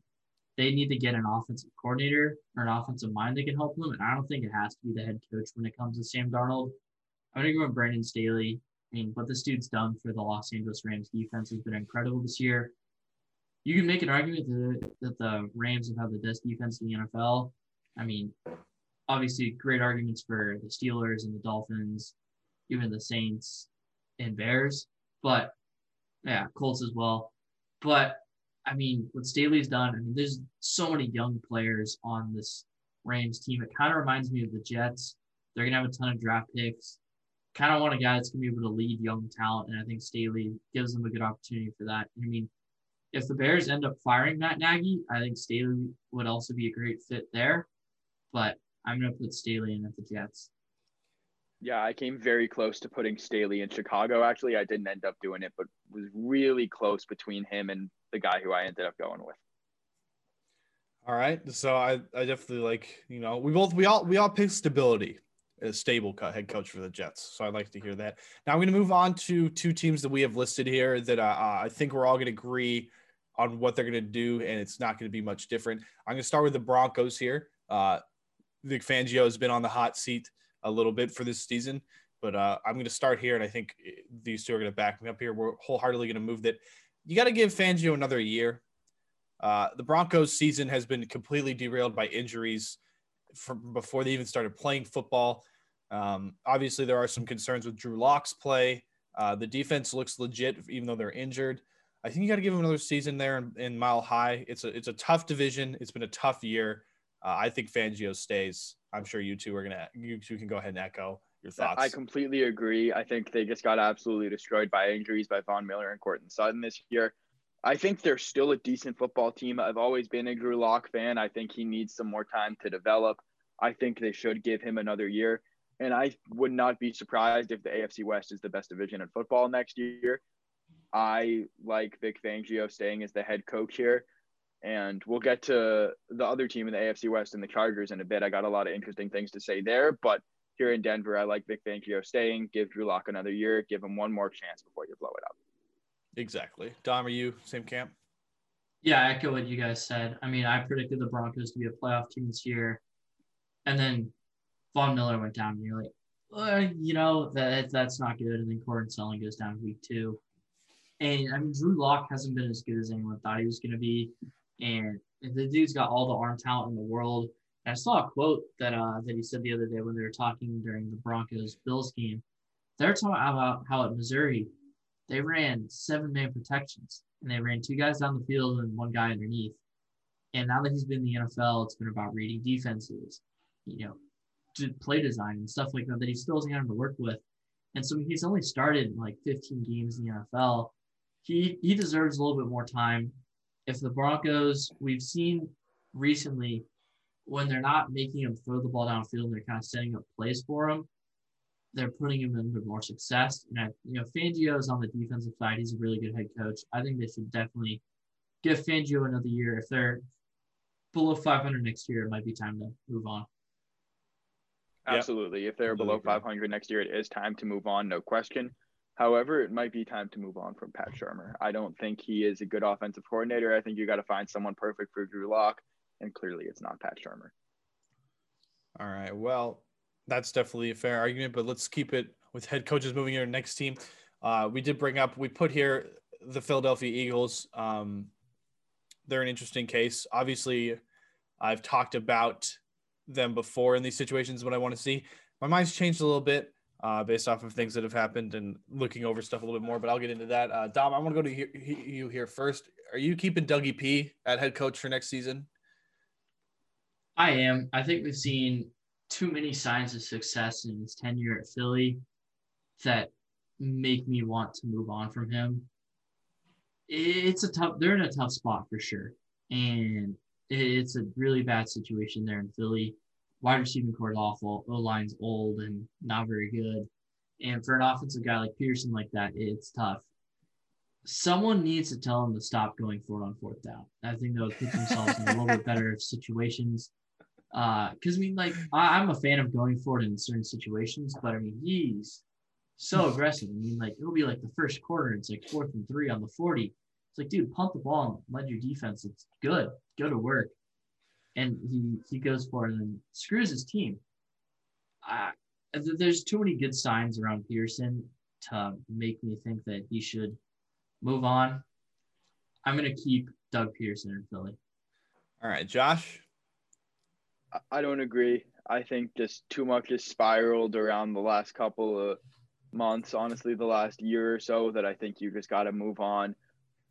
they need to get an offensive coordinator or an offensive mind that can help them. And I don't think it has to be the head coach when it comes to Sam Darnold. I'm going to go with Brandon Staley. I mean, what this dude's done for the Los Angeles Rams defense has been incredible this year. You can make an argument that, that the Rams have had the best defense in the NFL. I mean, obviously, great arguments for the Steelers and the Dolphins even the Saints and Bears, but yeah, Colts as well. But I mean, what Staley's done, I mean, there's so many young players on this Rams team. It kind of reminds me of the Jets. They're gonna have a ton of draft picks. Kind of want a guy that's gonna be able to lead young talent, and I think Staley gives them a good opportunity for that. I mean, if the Bears end up firing Matt Nagy, I think Staley would also be a great fit there. But I'm gonna put Staley in at the Jets. Yeah, I came very close to putting Staley in Chicago. Actually, I didn't end up doing it, but was really close between him and the guy who I ended up going with. All right, so I, I definitely like you know we both we all we all picked stability as stable head coach for the Jets. So I'd like to hear that. Now I'm going to move on to two teams that we have listed here that uh, I think we're all going to agree on what they're going to do, and it's not going to be much different. I'm going to start with the Broncos here. Uh, Vic Fangio has been on the hot seat a little bit for this season. But uh, I'm going to start here, and I think these two are going to back me up here. We're wholeheartedly going to move that. You got to give Fangio another year. Uh, the Broncos' season has been completely derailed by injuries from before they even started playing football. Um, obviously, there are some concerns with Drew Lock's play. Uh, the defense looks legit, even though they're injured. I think you got to give them another season there in, in, Mile High. It's a it's a tough division. It's been a tough year. Uh, I think Fangio stays. I'm sure you two are gonna you two can go ahead and echo your thoughts. I completely agree. I think they just got absolutely destroyed by injuries by Von Miller and Courtland Sutton this year. I think they're still a decent football team. I've always been a Drew Lock fan. I think he needs some more time to develop. I think they should give him another year. And I would not be surprised if the AFC West is the best division in football next year. I like Vic Fangio staying as the head coach here. And we'll get to the other team in the AFC West and the Chargers in a bit. I got a lot of interesting things to say there. But here in Denver, I like Vic Fangio staying. Give Drew Lock another year. Give him one more chance before you blow it up. Exactly. Dom, are you same camp? Yeah, I echo what you guys said. I mean, I predicted the Broncos to be a playoff team this year. And then Von Miller went down. And you're like, well, you know, that that's not good. And then Courtland Sutton goes down week two. And I mean, Drew Lock hasn't been as good as anyone thought he was going to be. And the dude's got all the arm talent in the world. I saw a quote that uh, that he said the other day when they were talking during the Broncos Bills game. They're talking about how at Missouri they ran seven man protections and they ran two guys down the field and one guy underneath. And now that he's been in the NFL, it's been about reading defenses, you know, play design and stuff like that that he still hasn't had to work with. And so he's only started like 15 games in the NFL. He he deserves a little bit more time. If the Broncos, we've seen recently when they're not making him throw the ball downfield, they're kind of setting up plays for him. They're putting him into more success. And I, you know, Fangio is on the defensive side. He's a really good head coach. I think they should definitely give Fangio another year. If they're below 500 next year, it might be time to move on. Absolutely. If they're below 500 next year, it is time to move on, no question. However, it might be time to move on from Pat Shurmur. I don't think he is a good offensive coordinator. I think you got to find someone perfect for Drew Lock, and clearly it's not Pat Shurmur. All right. Well, that's definitely a fair argument, but let's keep it with head coaches moving here next team. Uh, we did bring up, we put here the Philadelphia Eagles. Um, they're an interesting case. Obviously, I've talked about them before in these situations what I want to see. My mind's changed a little bit uh, based off of things that have happened and looking over stuff a little bit more, but I'll get into that. Uh, Dom, I want to go to you here first. Are you keeping Dougie P at head coach for next season? I am. I think we've seen too many signs of success in his tenure at Philly that make me want to move on from him. It's a tough, they're in a tough spot for sure. And it's a really bad situation there in Philly. Wide receiving core is awful. O line's old and not very good. And for an offensive guy like Pederson like that, it's tough. Someone needs to tell him to stop going for it on fourth down. I think they'll put themselves in a little bit better situations. Because uh, I mean, like I, I'm a fan of going for it in certain situations, but I mean, he's so aggressive. I mean, like it'll be like the first quarter, it's like fourth and three on the 40. It's like, dude, punt the ball and let your defense. It's good. Go to work. And he he goes for it and screws his team. Uh, there's too many good signs around Pederson to make me think that he should move on. I'm gonna keep Doug Pederson in Philly. All right, Josh. I don't agree. I think just too much has spiraled around the last couple of months, honestly, the last year or so, that I think you just got to move on.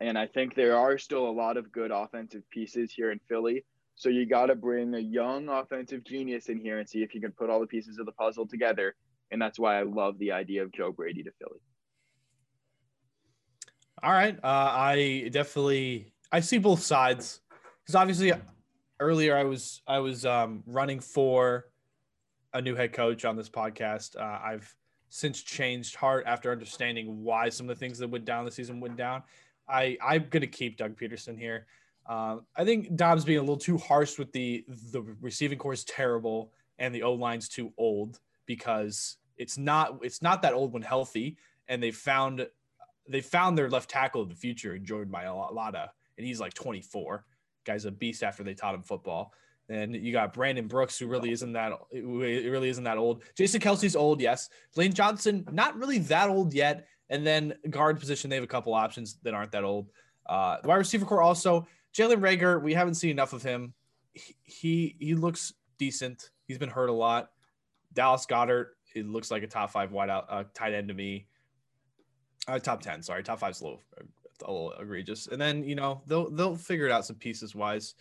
And I think there are still a lot of good offensive pieces here in Philly. So you got to bring a young offensive genius in here and see if you can put all the pieces of the puzzle together. And that's why I love the idea of Joe Brady to Philly. All right, uh, I definitely I see both sides because obviously earlier I was I was um, running for a new head coach on this podcast. Uh, I've since changed heart after understanding why some of the things that went down the season went down. I I'm gonna keep Doug Pederson here. Uh, I think Dobbs being a little too harsh with the the receiving core is terrible and the O line's too old because it's not it's not that old when healthy and they found they found their left tackle of the future in Jordan Mailata and he's like 24 guy's a beast after they taught him football and you got Brandon Brooks, who really isn't that it really isn't that old. Jason Kelce's old, yes. Lane Johnson, not really that old yet. And then guard position, they have a couple options that aren't that old. Uh, the wide receiver core also Jalen Reagor. We haven't seen enough of him. He, he he looks decent. He's been hurt a lot. Dallas Goedert. It looks like a top five wide out uh, tight end to me. Uh, top ten, sorry, top five's a little, a little egregious. And then you know they'll they'll figure it out some pieces wise.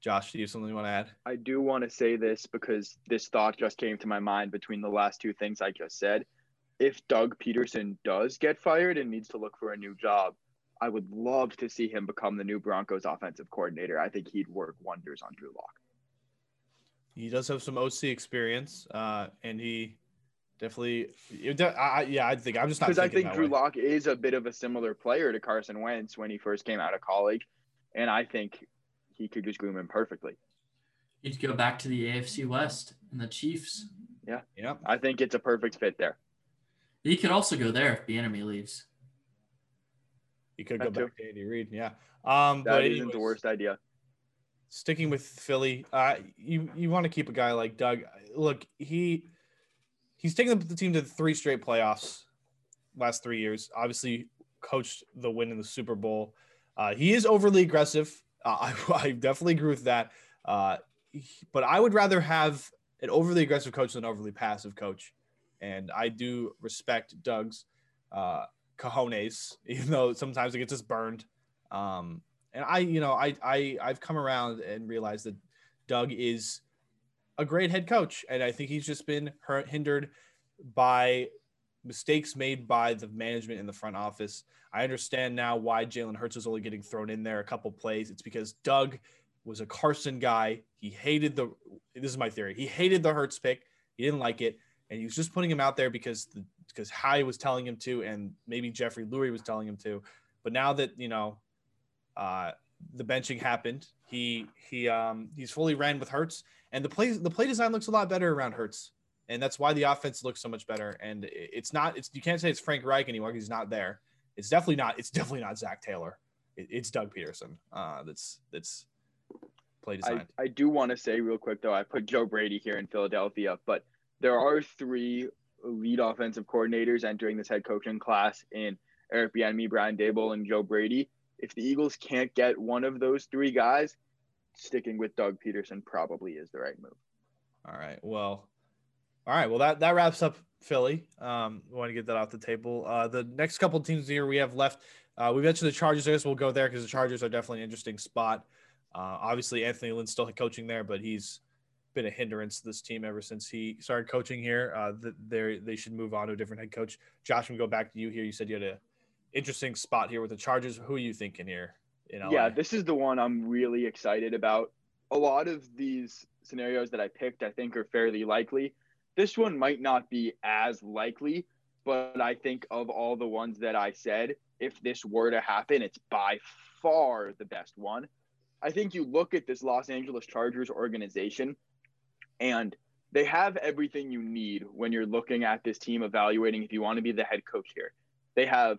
Josh, do you have something you want to add? I do want to say this because this thought just came to my mind between the last two things I just said if Doug Pederson does get fired and needs to look for a new job, I would love to see him become the new Broncos offensive coordinator. I think he'd work wonders on Drew Lock. He does have some OC experience, uh, and he definitely, I, yeah, I think I'm just not because I think Drew way. Lock is a bit of a similar player to Carson Wentz when he first came out of college, and I think he could just groom him perfectly. He'd go back to the AFC West and the Chiefs. Yeah, yeah, I think it's a perfect fit there. He could also go there if Bieniemy leaves. He could go back to Andy Reid. Yeah. Um, that but anyways, isn't the worst idea. Sticking with Philly, uh, you you want to keep a guy like Doug. Look, he he's taken the team to three straight playoffs last three years. Obviously, coached the win in the Super Bowl. Uh, he is overly aggressive. Uh, I, I, definitely agree with that. Uh, but I would rather have an overly aggressive coach than an overly passive coach. And I do respect Doug's uh, cojones, even though sometimes it gets us burned. Um, and I, you know, I, I, I've come around and realized that Doug is a great head coach, and I think he's just been hindered by mistakes made by the management in the front office. I understand now why Jalen Hurts was only getting thrown in there a couple plays. It's because Doug was a Carson guy. He hated the. This is my theory. He hated the Hurts pick. He didn't like it, and he was just putting him out there because the because Howie was telling him to, and maybe Jeffrey Lurie was telling him to. But now that you know, uh, the benching happened, he he um he's fully ran with Hurts, and the play the play design looks a lot better around Hurts, and that's why the offense looks so much better. And it's not it's you can't say it's Frank Reich anymore because he's not there. It's definitely not it's definitely not Zac Taylor. It, it's Doug Pederson. Uh, that's that's play design. I, I do want to say real quick though, I put Joe Brady here in Philadelphia, but there are three lead offensive coordinators entering this head coaching class in Eric Bieniemy, Brian Daboll, and Joe Brady. If the Eagles can't get one of those three guys, sticking with Doug Pederson probably is the right move. All right. Well, all right. Well, that that wraps up Philly. Um, we want to get that off the table. Uh, the next couple teams here we have left. Uh, we mentioned the Chargers. I guess we'll go there because the Chargers are definitely an interesting spot. Uh, obviously, Anthony Lynn's still coaching there, but he's been a hindrance to this team ever since he started coaching here. Uh, they they should move on to a different head coach. Josh, we go back to you here. You said you had a interesting spot here with the Chargers. Who are you thinking here? Yeah, this is the one I'm really excited about. A lot of these scenarios that I picked, I think, are fairly likely. This one might not be as likely, but I think of all the ones that I said, if this were to happen, it's by far the best one. I think you look at this Los Angeles Chargers organization and they have everything you need when you're looking at this team evaluating if you want to be the head coach here. They have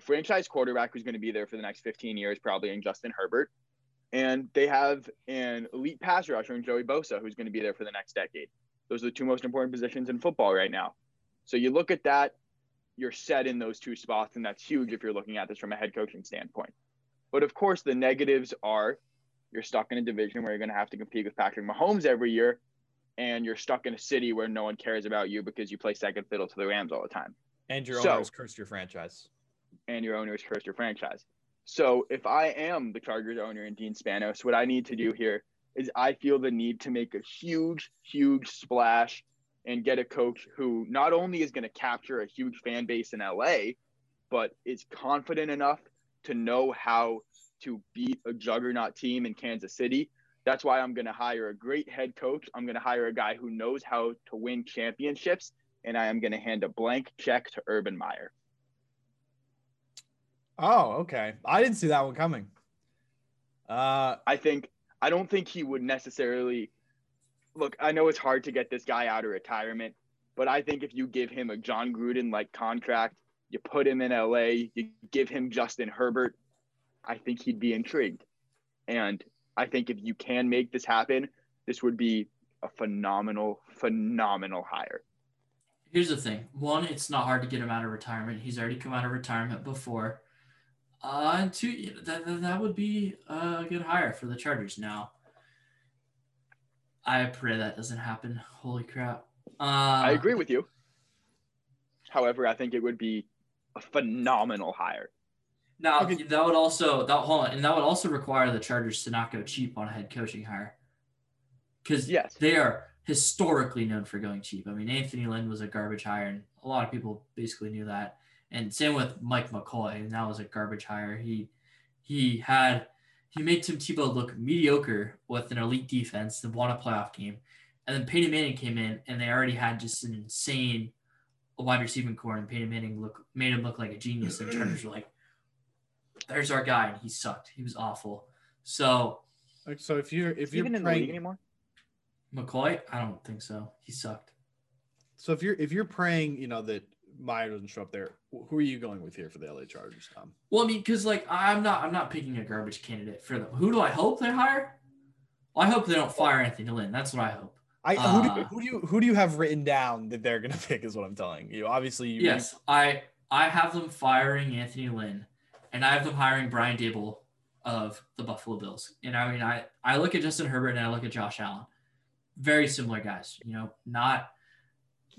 a franchise quarterback who's going to be there for the next 15 years, probably in Justin Herbert. And they have an elite pass rusher in Joey Bosa, who's going to be there for the next decade. Those are the two most important positions in football right now. So you look at that, you're set in those two spots, and that's huge if you're looking at this from a head coaching standpoint. But of course, the negatives are you're stuck in a division where you're going to have to compete with Patrick Mahomes every year, and you're stuck in a city where no one cares about you because you play second fiddle to the Rams all the time. And your so, owners cursed your franchise. And your owner owners cursed your franchise. So if I am the Chargers owner and Dean Spanos, what I need to do here is I feel the need to make a huge, huge splash and get a coach who not only is going to capture a huge fan base in LA, but is confident enough to know how to beat a juggernaut team in Kansas City. That's why I'm going to hire a great head coach. I'm going to hire a guy who knows how to win championships, and I am going to hand a blank check to Urban Meyer. Oh, okay. I didn't see that one coming. Uh, I think I don't think he would necessarily look. I know it's hard to get this guy out of retirement, but I think if you give him a Jon Gruden like contract, you put him in LA, you give him Justin Herbert, I think he'd be intrigued. And I think if you can make this happen, this would be a phenomenal, phenomenal hire. Here's the thing. One, it's not hard to get him out of retirement. He's already come out of retirement before. Uh, and two, that, that would be a good hire for the Chargers. Now, I pray that doesn't happen. Holy crap. Uh, I agree with you. However, I think it would be a phenomenal hire. Now okay. that would also that hold on, and that would also require the Chargers to not go cheap on a head coaching hire. Because yes. they are historically known for going cheap. I mean, Anthony Lynn was a garbage hire, and a lot of people basically knew that. And same with Mike McCoy, and that was a garbage hire. He he had he made Tim Tebow look mediocre with an elite defense that won a playoff game. And then Peyton Manning came in, and they already had just an insane wide receiving core, and Peyton Manning look made him look like a genius. And Chargers were like, there's our guy, and he sucked. He was awful. So, so if you're if you're even praying, anymore, McCoy, I don't think so. He sucked. So if you're if you're praying, you know that Meyer doesn't show up there, who are you going with here for the LA Chargers, Tom? Well, I mean, because like I'm not I'm not picking a garbage candidate for them. Who do I hope they hire? Well, I hope they don't fire Anthony Lynn. That's what I hope. I who, do, uh, who do you who do you have written down that they're going to pick? Is what I'm telling you. Obviously, you, yes, I I have them firing Anthony Lynn and I have them hiring Brian Daboll of the Buffalo Bills. And I mean, I, I look at Justin Herbert and I look at Josh Allen. Very similar guys, you know, not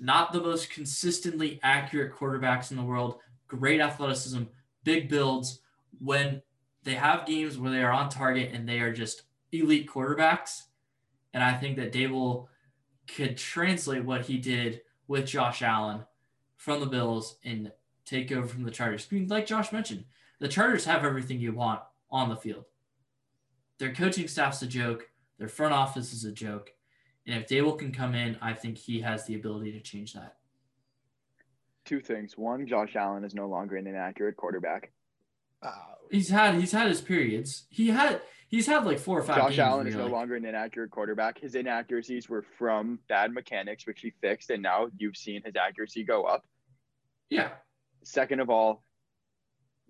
not the most consistently accurate quarterbacks in the world, great athleticism, big builds. When they have games where they are on target and they are just elite quarterbacks. And I think that Daboll could translate what he did with Josh Allen from the Bills and take over from the Chargers. I mean, like Josh mentioned, the Chargers have everything you want on the field. Their coaching staff's a joke. Their front office is a joke. And if Daboll can come in, I think he has the ability to change that. Two things. One, Josh Allen is no longer an inaccurate quarterback. Uh, He's had he's had his periods. He had he's had like four or five. Josh games Allen is you're no like, longer an inaccurate quarterback. His inaccuracies were from bad mechanics, which he fixed, and now you've seen his accuracy go up. Yeah, Second of all,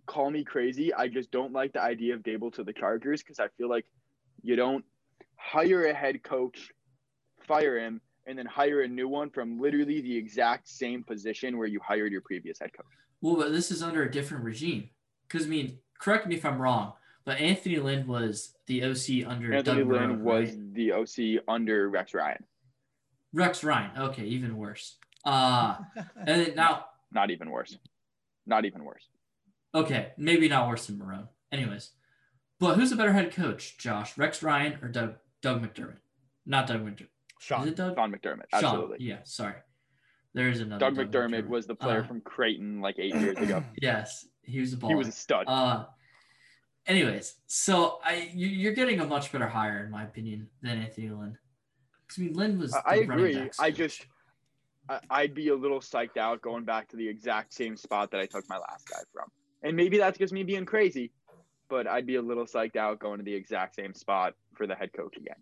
call me crazy. I just don't like the idea of Daboll to the Chargers because I feel like you don't hire a head coach, fire him, and then hire a new one from literally the exact same position where you hired your previous head coach. Well, but this is under a different regime. Because I mean, correct me if I'm wrong, but Anthony Lynn was the OC under Anthony Doug Lynn was right? the OC under Rex Ryan. Rex Ryan. Okay, even worse. Uh, and then now, Not even worse. Not even worse. okay, maybe not worse than Marrone. Anyways, but who's a better head coach, Josh? Rex Ryan or Doug Doug McDermott? Not Doug McDermott. Is Sean. it Doug? Sean McDermott. Sean. Absolutely. Yeah, sorry. There is another. Doug McDermott was the player Uh, from Creighton like eight years ago. Yes, he was a baller. He was a stud. Uh, anyways, so I you, you're getting a much better hire in my opinion than Anthony Lynn. I mean, Lynn was. I- agree. I just- I'd be a little psyched out going back to the exact same spot that I took my last guy from. And maybe that's just me being crazy, but I'd be a little psyched out going to the exact same spot for the head coach again.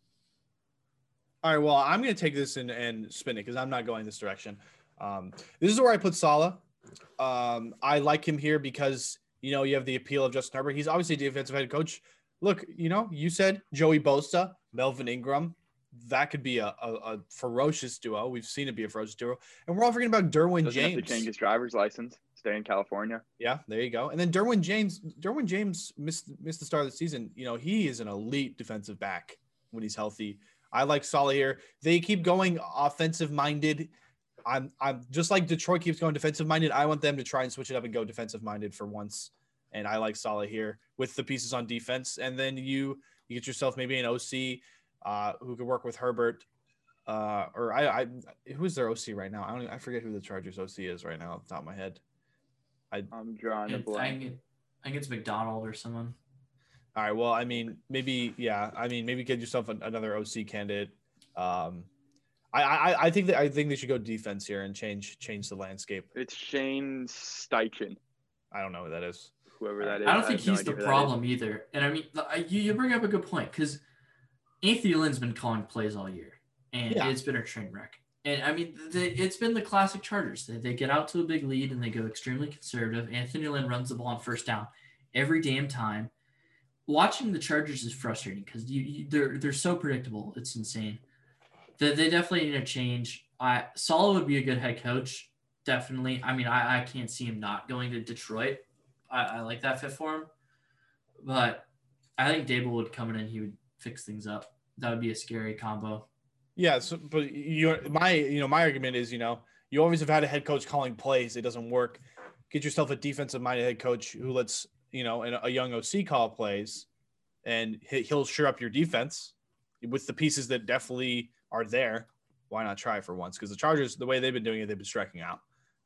All right, well, I'm going to take this and, and spin it because I'm not going this direction. Um, this is where I put Saleh. Um, I like him here because, you know, you have the appeal of Justin Herbert. He's obviously a defensive head coach. Look, you know, you said Joey Bosa, Melvin Ingram. That could be a, a, a ferocious duo. We've seen it be a ferocious duo. And we're all forgetting about Derwin Doesn't have to James. change his driver's license. Stay in California. Yeah, there you go. And then Derwin James, Derwin James missed missed the start of the season. You know, he is an elite defensive back when he's healthy. I like Saleh here. They keep going offensive minded. I'm I'm just like Detroit keeps going defensive minded. I want them to try and switch it up and go defensive minded for once. And I like Saleh here with the pieces on defense. And then you you get yourself maybe an OC uh, who could work with Herbert. Uh, or I, I who's their OC right now? I don't I forget who the Chargers OC is right now off the top of my head. I, I'm drawing a It's- I blank. think, I think it's McDonald or someone. All right. Well, I mean, maybe, yeah. I mean, maybe get yourself an, another OC candidate. Um, I, I, I think that I think they should go defense here and change change the landscape. It's Shane Steichen, I don't know who that is. whoever that is. I don't think no he's the idea who that is. problem either. And I mean, I- you, you bring up a good point because Anthony Lynn's been calling plays all year, and Yeah. it's been a train wreck. And I mean, the, it's been the classic Chargers. They, they get out to a big lead and they go extremely conservative. Anthony Lynn runs the ball on first down every damn time. Watching the Chargers is frustrating because you, you they're they're so predictable. It's insane. They, they definitely need a change. I Saleh would be a good head coach. Definitely. I mean, I, I can't see him not going to Detroit. I, I like that fit for him. But I think Daboll would come in and he would fix things up. That would be a scary combo. Yeah. So, but you, my, you know, my argument is, you know, you always have had a head coach calling plays. It doesn't work. Get yourself a defensive minded head coach who lets you know and a young OC call plays, and he- he'll sure up your defense with the pieces that definitely are there. Why not try for once? Because the Chargers, the way they've been doing it, they've been striking out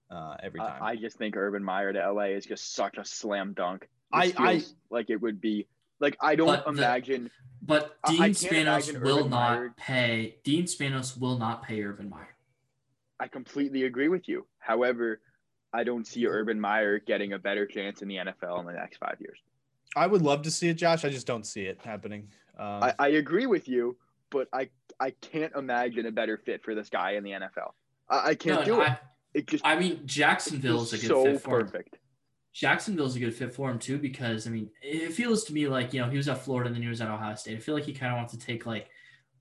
uh, every time. I, I just think Urban Meyer to LA is just such a slam dunk. I- I- like it would be like I don't But the- imagine. But I- I Dean can't Spanos will Urban not Meyer- pay. Dean Spanos will not pay Urban Meyer. I completely agree with you. However, I don't see Urban Meyer getting a better chance in the NFL in the next five years. I would love to see it, Josh. I just don't see it happening. Um, I, I agree with you, but I I can't imagine a better fit for this guy in the NFL. I, I can't No, do it. I, It just I mean, Jacksonville is a good so fit for him. Jacksonville's a good fit for him too because I mean, it feels to me like you know he was at Florida and then he was at Ohio State. I feel like he kind of wants to take like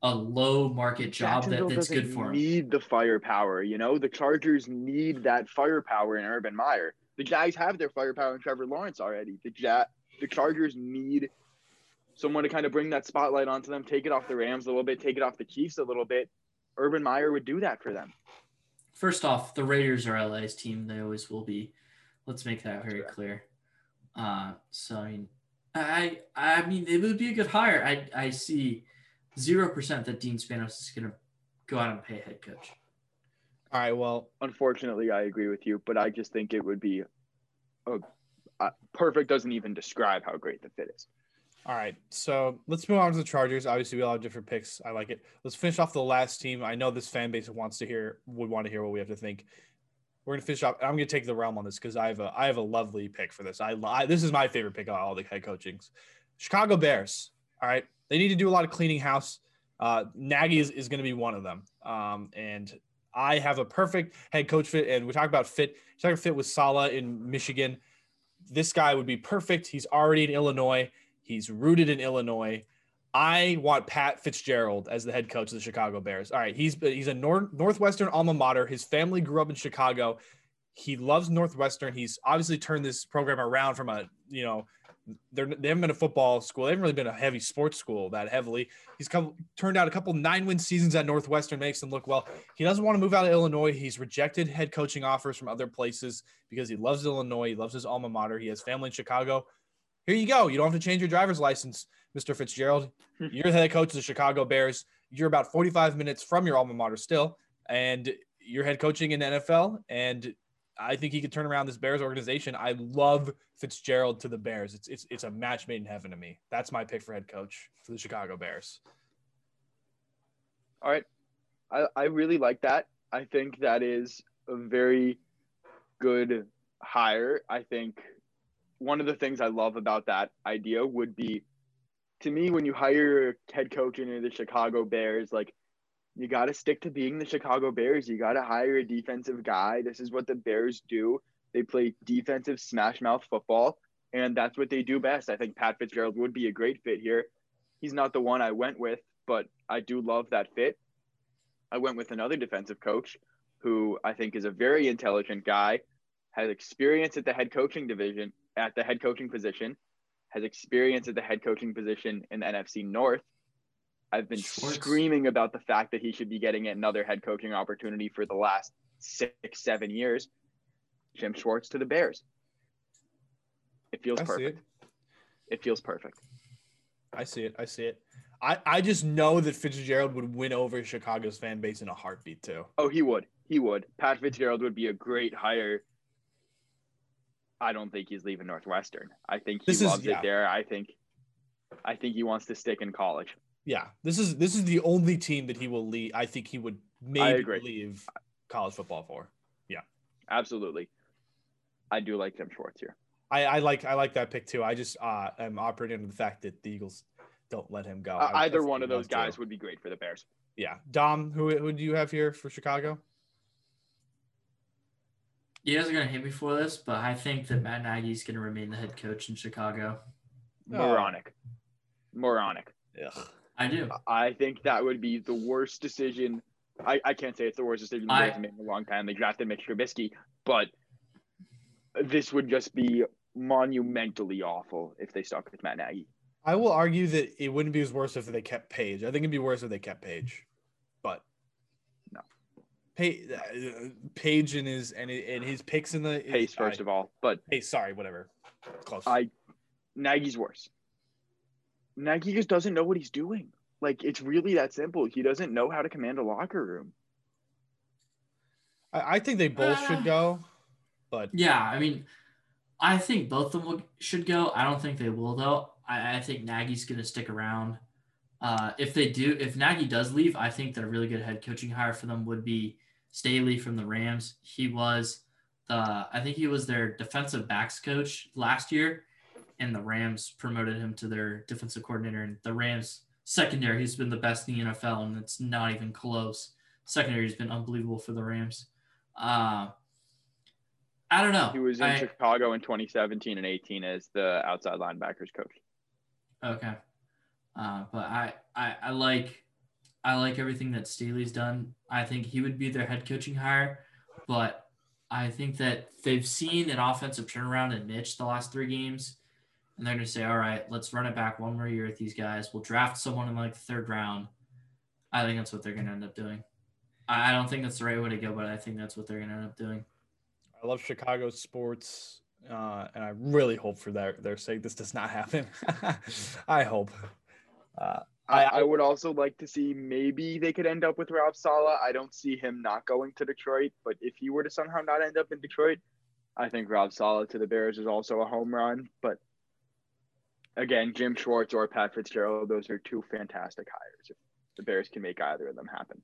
a low market job that, that's good for him. Need the firepower, you know. The Chargers need that firepower in Urban Meyer. The Jags have their firepower in Trevor Lawrence already. The ja- the Chargers need someone to kind of bring that spotlight onto them, take it off the Rams a little bit, take it off the Chiefs a little bit. Urban Meyer would do that for them. First off, the Raiders are LA's team. They always will be. Let's make that very clear. Uh, so I mean, I I mean it would be a good hire. I I see zero percent that Dean Spanos is going to go out and pay a head coach. All right. Well, unfortunately, I agree with you, but I just think it would be a, a perfect. Doesn't even describe how great the fit is. All right, so let's move on to the Chargers. Obviously, we all have different picks. I like it. Let's finish off the last team. I know this fan base wants to hear, would want to hear what we have to think. We're gonna finish off. I'm gonna take the realm on this because I have a I have a lovely pick for this. I, I this is my favorite pick of all the head coachings. Chicago Bears. All right, they need to do a lot of cleaning house. Uh, Nagy is, is going to be one of them. Um, and I have a perfect head coach fit. And we talk about fit. Talk fit with Saleh in Michigan. This guy would be perfect. He's already in Illinois. He's rooted in Illinois. I want Pat Fitzgerald as the head coach of the Chicago Bears. All right, he's he's a North, Northwestern alma mater. His family grew up in Chicago. He loves Northwestern. He's obviously turned this program around from a you know they're, they haven't been a football school. They haven't really been a heavy sports school that heavily. He's come turned out a couple nine win seasons at Northwestern makes them look well. He doesn't want to move out of Illinois. He's rejected head coaching offers from other places because he loves Illinois. He loves his alma mater. He has family in Chicago. Here you go. You don't have to change your driver's license, Mr. Fitzgerald. Hmm. You're the head coach of the Chicago Bears. You're about 45 minutes from your alma mater still, and you're head coaching in NFL. And I think he could turn around this Bears organization. I love Fitzgerald to the Bears. It's it's it's a match made in heaven to me. That's my pick for head coach for the Chicago Bears. All right. I, I really like that. I think that is a very good hire. I think one of the things I love about that idea would be to me when you hire a head coach into the Chicago Bears, like you got to stick to being the Chicago Bears. You got to hire a defensive guy. This is what the Bears do. They play defensive smash mouth football, and that's what they do best. I think Pat Fitzgerald would be a great fit here. He's not the one I went with, but I do love that fit. I went with another defensive coach who I think is a very intelligent guy, has experience at the head coaching division, at the head coaching position, has experience at the head coaching position in the NFC North, I've been Schwartz. screaming about the fact that he should be getting another head coaching opportunity for the last six, seven years. Jim Schwartz to the Bears. It feels I perfect. It. it feels perfect. I see it. I see it. I, I just know that Fitzgerald would win over Chicago's fan base in a heartbeat too. Oh, he would. He would. Pat Fitzgerald would be a great hire. I don't think he's leaving Northwestern. I think he this loves is, yeah. it there. I think I think he wants to stick in college. Yeah, this is this is the only team that he will leave. I think he would maybe leave college football for. Yeah, absolutely. I do like Tim Schwartz here. I, I like I like that pick too. I just uh, am operating on the fact that the Eagles don't let him go. Uh, either one of those guys to. would be great for the Bears. Yeah, Dom, who who do you have here for Chicago? You guys are gonna hate me for this, but I think that Matt Nagy is gonna remain the head coach in Chicago. Moronic, moronic. Ugh. I do. I think that would be the worst decision. I, I can't say it's the worst decision they've made in a long time. They drafted Mitch Trubisky, but this would just be monumentally awful if they stuck with Matt Nagy. I will argue that it wouldn't be as worse if they kept Page. I think it'd be worse if they kept Page, but no. Page, uh, Page and his and, and his picks in the pace first I, of all, but hey, sorry, whatever. Close. I Nagy's worse. Nagy just doesn't know what he's doing. Like it's really that simple. He doesn't know how to command a locker room. I, I think they both uh, should go, but yeah, I mean, I think both of them should go. I don't think they will though. I, I think Nagy's going to stick around. Uh, if they do, if Nagy does leave, I think that a really good head coaching hire for them would be Staley from the Rams. He was the, I think he was their defensive backs coach last year and the Rams promoted him to their defensive coordinator. And the Rams secondary, he's been the best in the NFL, and it's not even close. Secondary has been unbelievable for the Rams. Uh, I don't know. He was in I, Chicago in 2017 and 18 as the outside linebackers coach. Okay, uh, but I, I I like I like everything that Staley's done. I think he would be their head coaching hire, but I think that they've seen an offensive turnaround in Mitch the last three games and they're going to say, all right, let's run it back one more year with these guys. We'll draft someone in like the third round. I think that's what they're going to end up doing. I don't think that's the right way to go, but I think that's what they're going to end up doing. I love Chicago sports, uh, and I really hope for their their sake this does not happen. I hope. Uh, I, I, would also like to see maybe they could end up with Rob Saleh. I don't see him not going to Detroit, but if he were to somehow not end up in Detroit, I think Rob Saleh to the Bears is also a home run. But again, Jim Schwartz or Pat Fitzgerald, those are two fantastic hires. If the Bears can make either of them happen.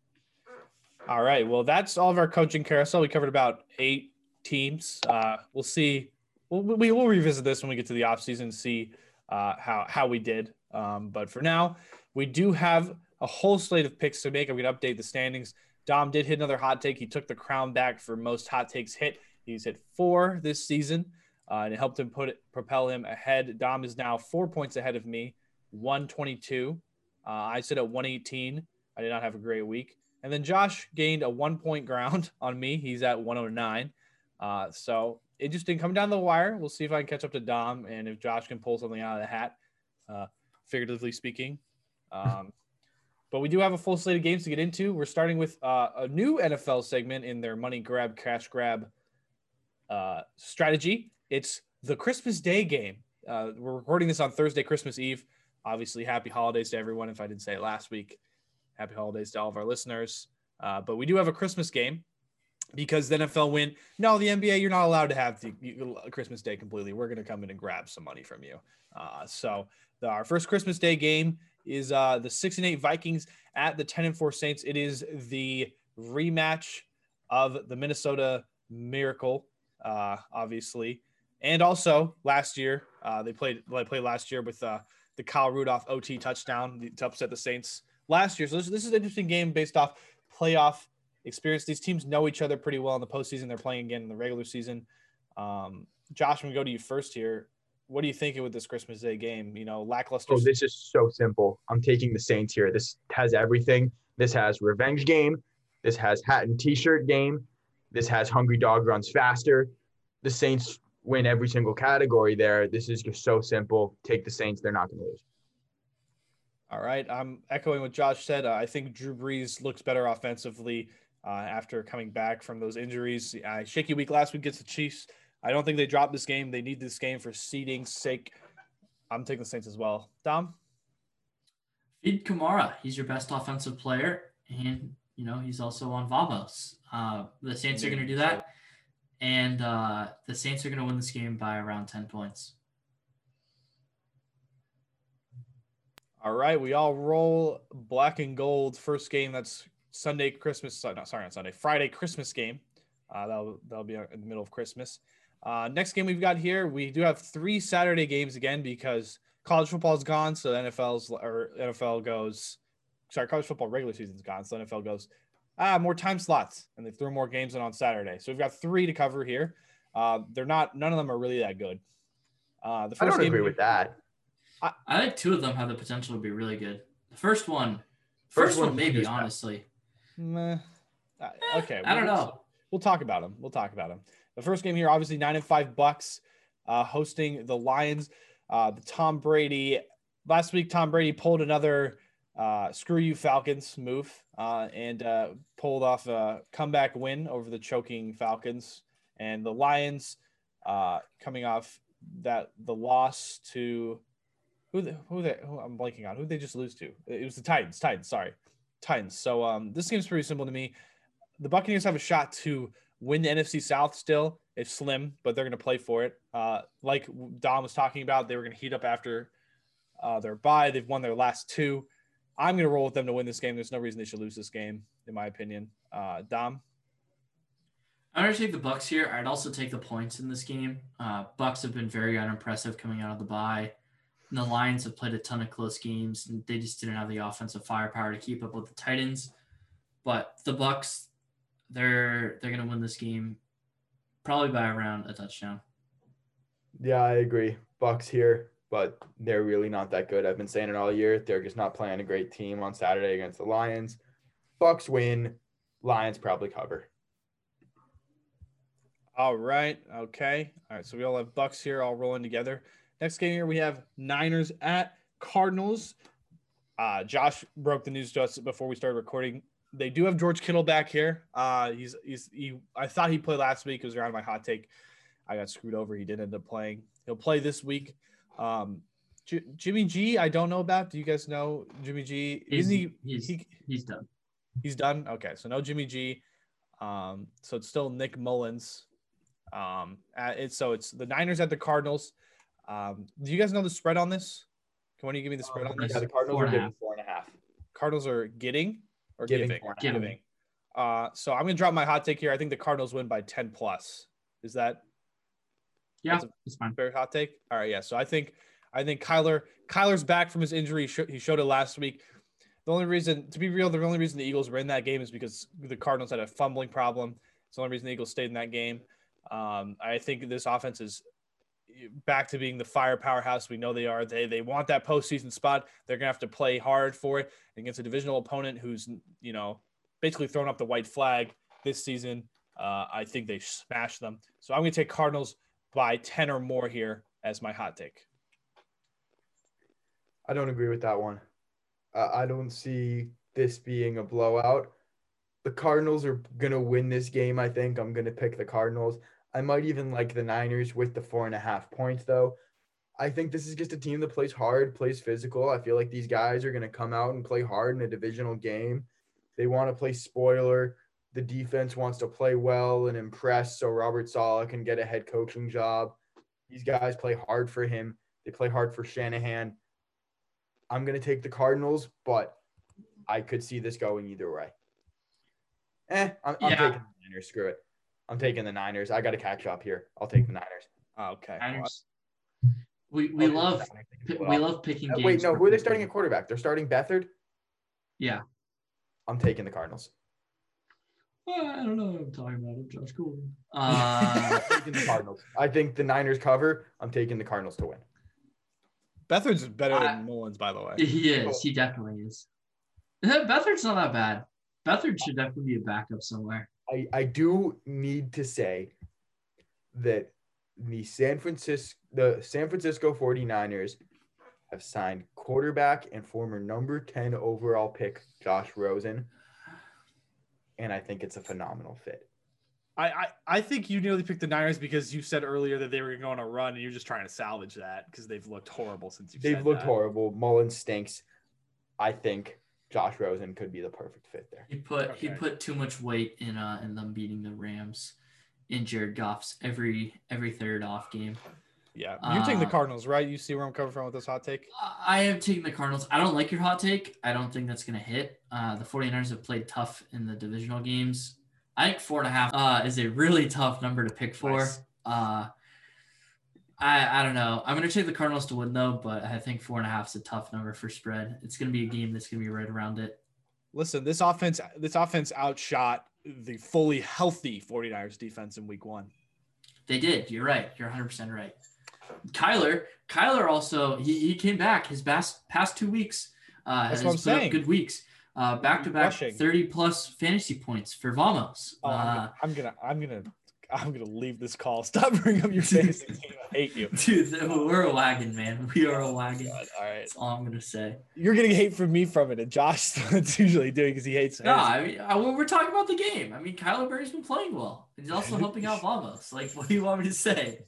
All right. Well, that's all of our coaching carousel. We covered about eight teams. Uh, we'll see. We'll, we will revisit this when we get to the offseason and see uh, how, how we did. Um, but for now, we do have a whole slate of picks to make. I'm going to update the standings. Dom did hit another hot take. He took the crown back for most hot takes hit. He's hit four this season, uh, and it helped him put it, propel him ahead. Dom is now four points ahead of me, 122. Uh, I sit at 118. I did not have a great week. And then Josh gained a one point ground on me. He's at 109. Uh, so it just didn't come down the wire. We'll see if I can catch up to Dom and if Josh can pull something out of the hat, uh, figuratively speaking. Um, but we do have a full slate of games to get into. We're starting with uh, a new NFL segment in their money grab, cash grab uh, strategy. It's the Christmas Day game. Uh, we're recording this on Thursday, Christmas Eve. Obviously, happy holidays to everyone. If I didn't say it last week, happy holidays to all of our listeners. Uh, but we do have a Christmas game because the NFL win. No, the NBA, you're not allowed to have the Christmas Day completely. We're going to come in and grab some money from you. Uh, so the, our first Christmas Day game is uh, the six and eight Vikings at the ten and four Saints. It is the rematch of the Minnesota Miracle, uh, obviously, and also last year uh, they played. They played last year with uh, the Kyle Rudolph OT touchdown to upset the Saints last year. So this, this is an interesting game based off playoff experience. These teams know each other pretty well in the postseason. They're playing again in the regular season. Um, Josh, I'm gonna go to you first here. What are you thinking with this Christmas Day game? You know, lackluster. Oh, this is so simple. I'm taking the Saints here. This has everything. This has revenge game. This has hat and t-shirt game. This has hungry dog runs faster. The Saints win every single category there. This is just so simple. Take the Saints. They're not going to lose. All right. I'm echoing what Josh said. Uh, I think Drew Brees looks better offensively uh, after coming back from those injuries. Uh, shaky week last week against the Chiefs. I don't think they dropped this game. They need this game for seeding's sake. I'm taking the Saints as well. Dom? Feed Kamara. He's your best offensive player. And, you know, he's also on Vamos. Uh, the Saints are going to do that. And uh, the Saints are going to win this game by around 10 points. All right, we all roll black and gold. First game that's Sunday Christmas. No, sorry, not Sunday. Friday Christmas game. Uh, that'll that'll be in the middle of Christmas. Uh, next game we've got here, we do have three Saturday games again because college football is gone. So NFL's or NFL goes, sorry, college football regular season's gone. So NFL goes, ah, more time slots, and they threw more games in on Saturday. So we've got three to cover here. Uh, they're not, none of them are really that good. Uh, the first I don't agree with that. I, I think two of them have the potential to be really good. The first one, first, first one, maybe honestly. Meh. Okay, I don't know. We'll talk about them. We'll talk about them. The first game here, obviously nine and five Bucks uh, hosting the Lions. Uh, the Tom Brady last week, Tom Brady pulled another uh, screw you Falcons move uh, and uh, pulled off a comeback win over the choking Falcons. And the Lions uh, coming off that the loss to who the, who they who I'm blanking on who they just lose to. It was the Titans. Titans, sorry, Titans. So um, this game's pretty simple to me. The Buccaneers have a shot to win the NFC South still. It's slim, but they're to play for it. Uh, like Dom was talking about, they were to heat up after uh, their bye. They've won their last two. I'm going to roll with them to win this game. There's no reason they should lose this game, in my opinion. Uh, Dom. I'm going to take the Bucks here. I'd also take the points in this game. Uh, Bucks have been very unimpressive coming out of the bye. And the Lions have played a ton of close games, and they just didn't have the offensive firepower to keep up with the Titans. But the Bucks, they're they're gonna win this game probably by around a touchdown. Yeah, I agree. Bucks here, but they're really not that good. I've been saying it all year. They're just not playing a great team on Saturday against the Lions. Bucks win. Lions probably cover. All right. Okay. All right. So we all have Bucks here all rolling together. Next game here we have Niners at Cardinals. Uh, Josh broke the news to us before we started recording. They do have George Kittle back here. Uh, he's he's he. I thought he played last week. It was around my hot take. I got screwed over. He did end up playing. He'll play this week. Um, J- Jimmy G, I don't know about. Do you guys know Jimmy G? He's, Isn't he, he's, he he's done. he's done? Okay, so no Jimmy G. Um, so it's still Nick Mullens. Um, it's so it's the Niners at the Cardinals. Um, do you guys know the spread on this? Can one of you give me the spread on this? Yeah, the Cardinals Four are and a giving half. four and a half. Cardinals are getting or Giving giving? four and a half. Giving. Uh, so I'm gonna drop my hot take here. I think the Cardinals win by 10 plus. Is that Yeah, That's a- it's fine. Very hot take. All right, yeah. So I think I think Kyler Kyler's back from his injury. He sho- He showed it last week. The only reason, to be real, the only reason the Eagles were in that game is because the Cardinals had a fumbling problem. It's the only reason the Eagles stayed in that game. Um, I think this offense is back to being the fire powerhouse we know they are. They they want that postseason spot. They're gonna have to play hard for it against a divisional opponent who's you know basically thrown up the white flag this season. Uh, I think they smashed them. So I'm gonna take Cardinals by 10 or more here as my hot take. I don't agree with that one. Uh, I don't see this being a blowout. The Cardinals are going to win this game, I think. I'm going to pick the Cardinals. I might even like the Niners with the four and a half points, though. I think this is just a team that plays hard, plays physical. I feel like these guys are going to come out and play hard in a divisional game. They want to play spoiler. The defense wants to play well and impress so Robert Saleh can get a head coaching job. These guys play hard for him. They play hard for Shanahan. I'm going to take the Cardinals, but I could see this going either way. Eh, I'm, I'm Yeah. taking the Niners. Screw it. I'm taking the Niners. I got to catch up here. I'll take the Niners. Oh, okay. Niners. We we I'll love we love picking Uh, games. Wait, no. Who are they starting at quarterback? They're starting Beathard. Yeah. I'm taking the Cardinals. Well, I don't know what I'm talking about. I'm Josh Gordon. Uh, I'm taking the Cardinals. I think the Niners cover. I'm taking the Cardinals to win. Beathard's better I- than Mullens, by the way. he is. He definitely is. Beathard's not that bad. Beathard should definitely be a backup somewhere. I, I do need to say that the San Francisco the San Francisco 49ers have signed quarterback and former number 10 overall pick Josh Rosen. And I think it's a phenomenal fit. I, I, I think you nearly picked the Niners because you said earlier that they were going to go on a run and you're just trying to salvage that because they've looked horrible since you They've said looked that. horrible. Mullen stinks. I think Josh Rosen could be the perfect fit there. He put he put too much weight in uh in them beating the Rams in Jared Goff's every every third off game. Yeah. You're taking the Uh, Cardinals, right? You see where I'm coming from with this hot take? I am taking the Cardinals. I don't like your hot take. I don't think that's going to hit. Uh, the 49ers have played tough in the divisional games. I think four and a half uh, is a really tough number to pick for. Nice. Uh, I, I don't know. I'm going to take the Cardinals to win, though, but I think four and a half is a tough number for spread. It's going to be a game that's going to be right around it. Listen, this offense this offense outshot the fully healthy 49ers defense in week one. They did. You're right. You're 100% right. Kyler, Kyler also, he, he came back his past, past two weeks. Uh, That's has what I'm saying. Good weeks. Uh, back to back 30 plus fantasy points for Vamos. Oh, uh, I'm, gonna, I'm gonna I'm gonna I'm gonna leave this call. Stop bringing up your fantasy team. I hate you. Dude, we're a wagon, man. We are a wagon. God, all right. That's all I'm gonna say. You're getting hate from me from it, and Josh that's usually doing because he hates. No, I mean, I, we're talking about the game. I mean, Kyler Murray's been playing well. He's also helping out Vamos. Like, what do you want me to say?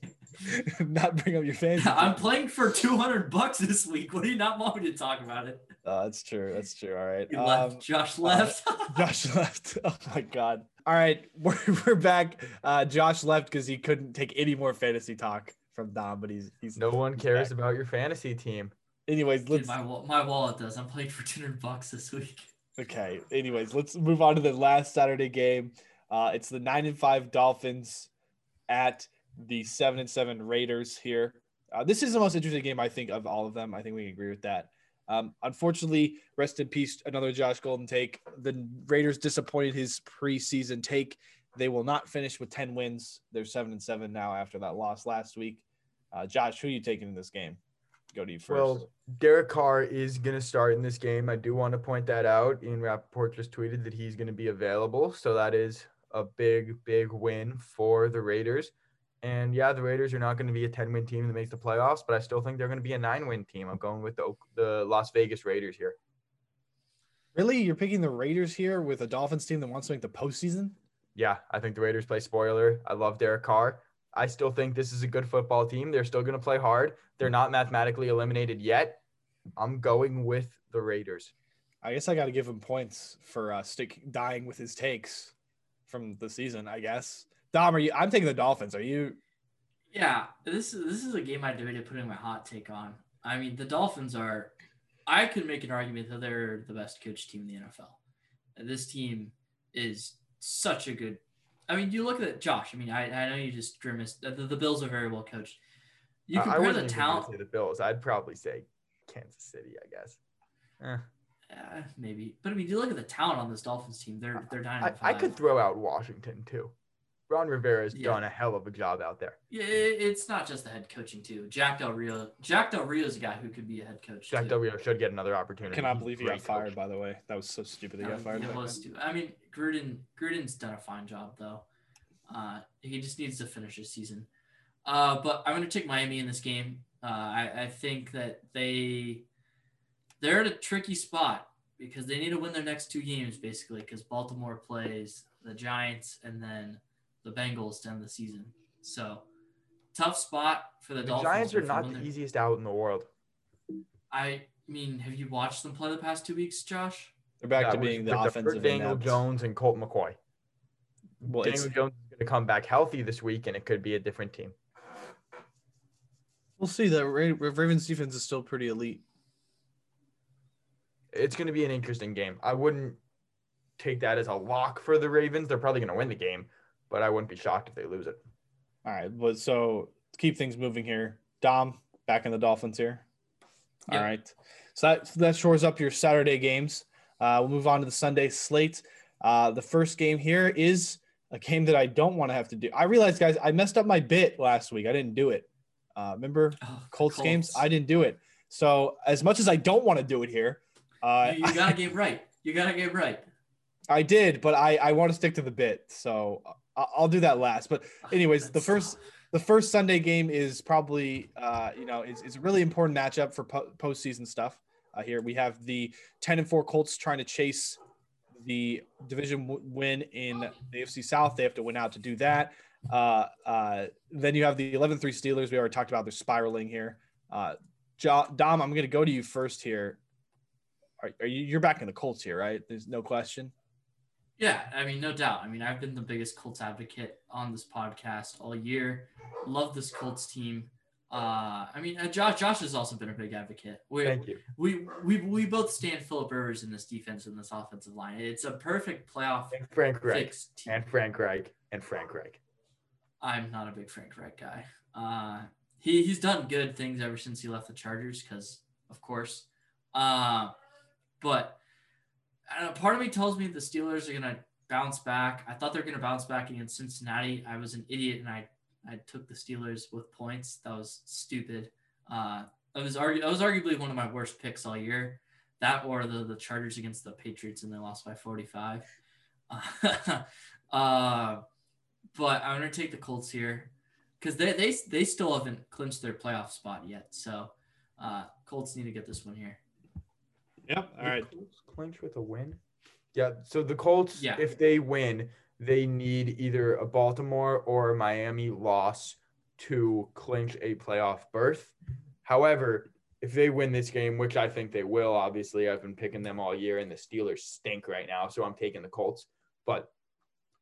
not bring up your fantasy. I'm playing for 200 bucks this week. What do you not want me to talk about it? Uh, that's true. That's true. All right. You left. Um, Josh left. Josh left. Oh my god. All right, we're, we're back. Uh, Josh left because he couldn't take any more fantasy talk from Dom, but he's he's No one he's cares back. about your fantasy team. Anyways, Dude, let's my, wa- my wallet does. I'm playing for 200 bucks this week. okay. Anyways, let's move on to the last Saturday game. Uh, it's the nine and five Dolphins at the seven and seven Raiders here. Uh, this is the most interesting game I think of all of them. I think we agree with that. Um, unfortunately, rest in peace, another Josh Golden take. The Raiders disappointed his preseason take. They will not finish with 10 wins. They're seven and seven now after that loss last week. Uh, Josh, who are you taking in this game? Go to you first. Well, Derek Carr is going to start in this game. I do want to point that out. Ian Rapoport just tweeted that he's going to be available. So that is a big, big win for the Raiders. And yeah, the Raiders are not going to be a 10 win team that makes the playoffs, but I still think they're going to be a nine win team. I'm going with the, the Las Vegas Raiders here. Really, you're picking the Raiders here with a Dolphins team that wants to make the postseason? Yeah, I think the Raiders play spoiler. I love Derek Carr. I still think this is a good football team. They're still going to play hard. They're not mathematically eliminated yet. I'm going with the Raiders. I guess I got to give him points for uh, stick dying with his takes from the season. I guess. Dom, are you? I'm taking the Dolphins. Are you? Yeah, this is this is a game I debated putting my hot take on. I mean, the Dolphins are. I could make an argument that they're the best coach team in the NFL. And this team is such a good. I mean, you look at it, Josh. I mean, I, I know you just grimaced. The, the Bills are very well coached. You I- I compare wasn't the even gonna talent. Say the Bills. I'd probably say Kansas City. I guess. Eh. Uh, maybe, but I mean, you look at the talent on this Dolphins team. They're they're nine I, I could throw out Washington too. Ron Rivera's Yeah. done a hell of a job out there. Yeah, it's not just the head coaching too. Jack Del Rio. Jack Del Rio is a guy who could be a head coach. Jack too. Del Rio should get another opportunity. Cannot believe he got fired. coach. By the way, that was so stupid. He got fired. it was then. stupid. I mean, Gruden Gruden's done a fine job though. Uh, he just needs to finish his season. Uh, but I'm going to take Miami in this game. Uh, I, I think that they they're at a tricky spot because they need to win their next two games basically because Baltimore plays the Giants and then the Bengals to end the season. So tough spot for the, The Dolphins. Giants are not win the their- easiest out in the world. I mean, have you watched them play the past two weeks, Josh? They're back Yeah, to being the with offensive Daniel inept. Jones and Colt McCoy. Well, it's, Daniel Jones is going to come back healthy this week, and it could be a different team. we'll see. The Ravens defense is still pretty elite. It's going to be an interesting game. I wouldn't take that as a lock for the Ravens. They're probably going to win the game, but I wouldn't be shocked if they lose it. All right, but so to keep things moving here, Dom back in the Dolphins here. All Yep. right, so that that shores up your Saturday games. Uh, we'll move on to the Sunday slate. Uh, the first game here is a game that I don't want to have to do. I realized, guys, I messed up my bit last week. I didn't do it. Uh, remember Oh, the Colts, games? I didn't do it. So as much as I don't want to do it here, uh, you, you gotta get right. You gotta get right. I did, but I I want to stick to the bit. So I- I'll do that last. But Anyways, the first- the first Sunday game is probably, uh, you know, it's, it's a really important matchup for po- postseason stuff. Uh, here we have the 10 and 4 Colts trying to chase the division w- win in the AFC South. They have to win out to do that. Uh, uh, then you have the 11 3 Steelers. We already talked about they're spiraling here. Uh, Dom, I'm going to go to you first here. Are, are you, you're back in the Colts here, right? There's no question. Yeah, I mean, no doubt. I mean, I've been the biggest Colts advocate on this podcast all year. Love this Colts team. Uh, I mean, uh, Josh, Josh has also been a big advocate. We, Thank you. we, we, we both stand Philip Rivers in this defense and this offensive line. It's a perfect playoff And Frank Reich. team. And Frank Reich. And Frank Reich. I'm not a big Frank Reich guy. Uh, he he's done good things ever since he left the Chargers, because of course. Uh, but I don't know, part of me tells me the Steelers are gonna bounce back. I thought they're gonna bounce back against Cincinnati. I was an idiot and I I took the Steelers with points. That was stupid. Uh, that was argu- that was arguably one of my worst picks all year. That or the the Chargers against the Patriots and they lost by 45. Uh, uh, but I'm gonna take the Colts here because they, they they still haven't clinched their playoff spot yet. So uh, Colts need to get this one here. Yep. All right. The Colts clinch with a win. Yeah. So the Colts, Yeah. if they win, they need either a Baltimore or a Miami loss to clinch a playoff berth. However, if they win this game, which I think they will, obviously, I've been picking them all year, and the Steelers stink right now, so I'm taking the Colts. But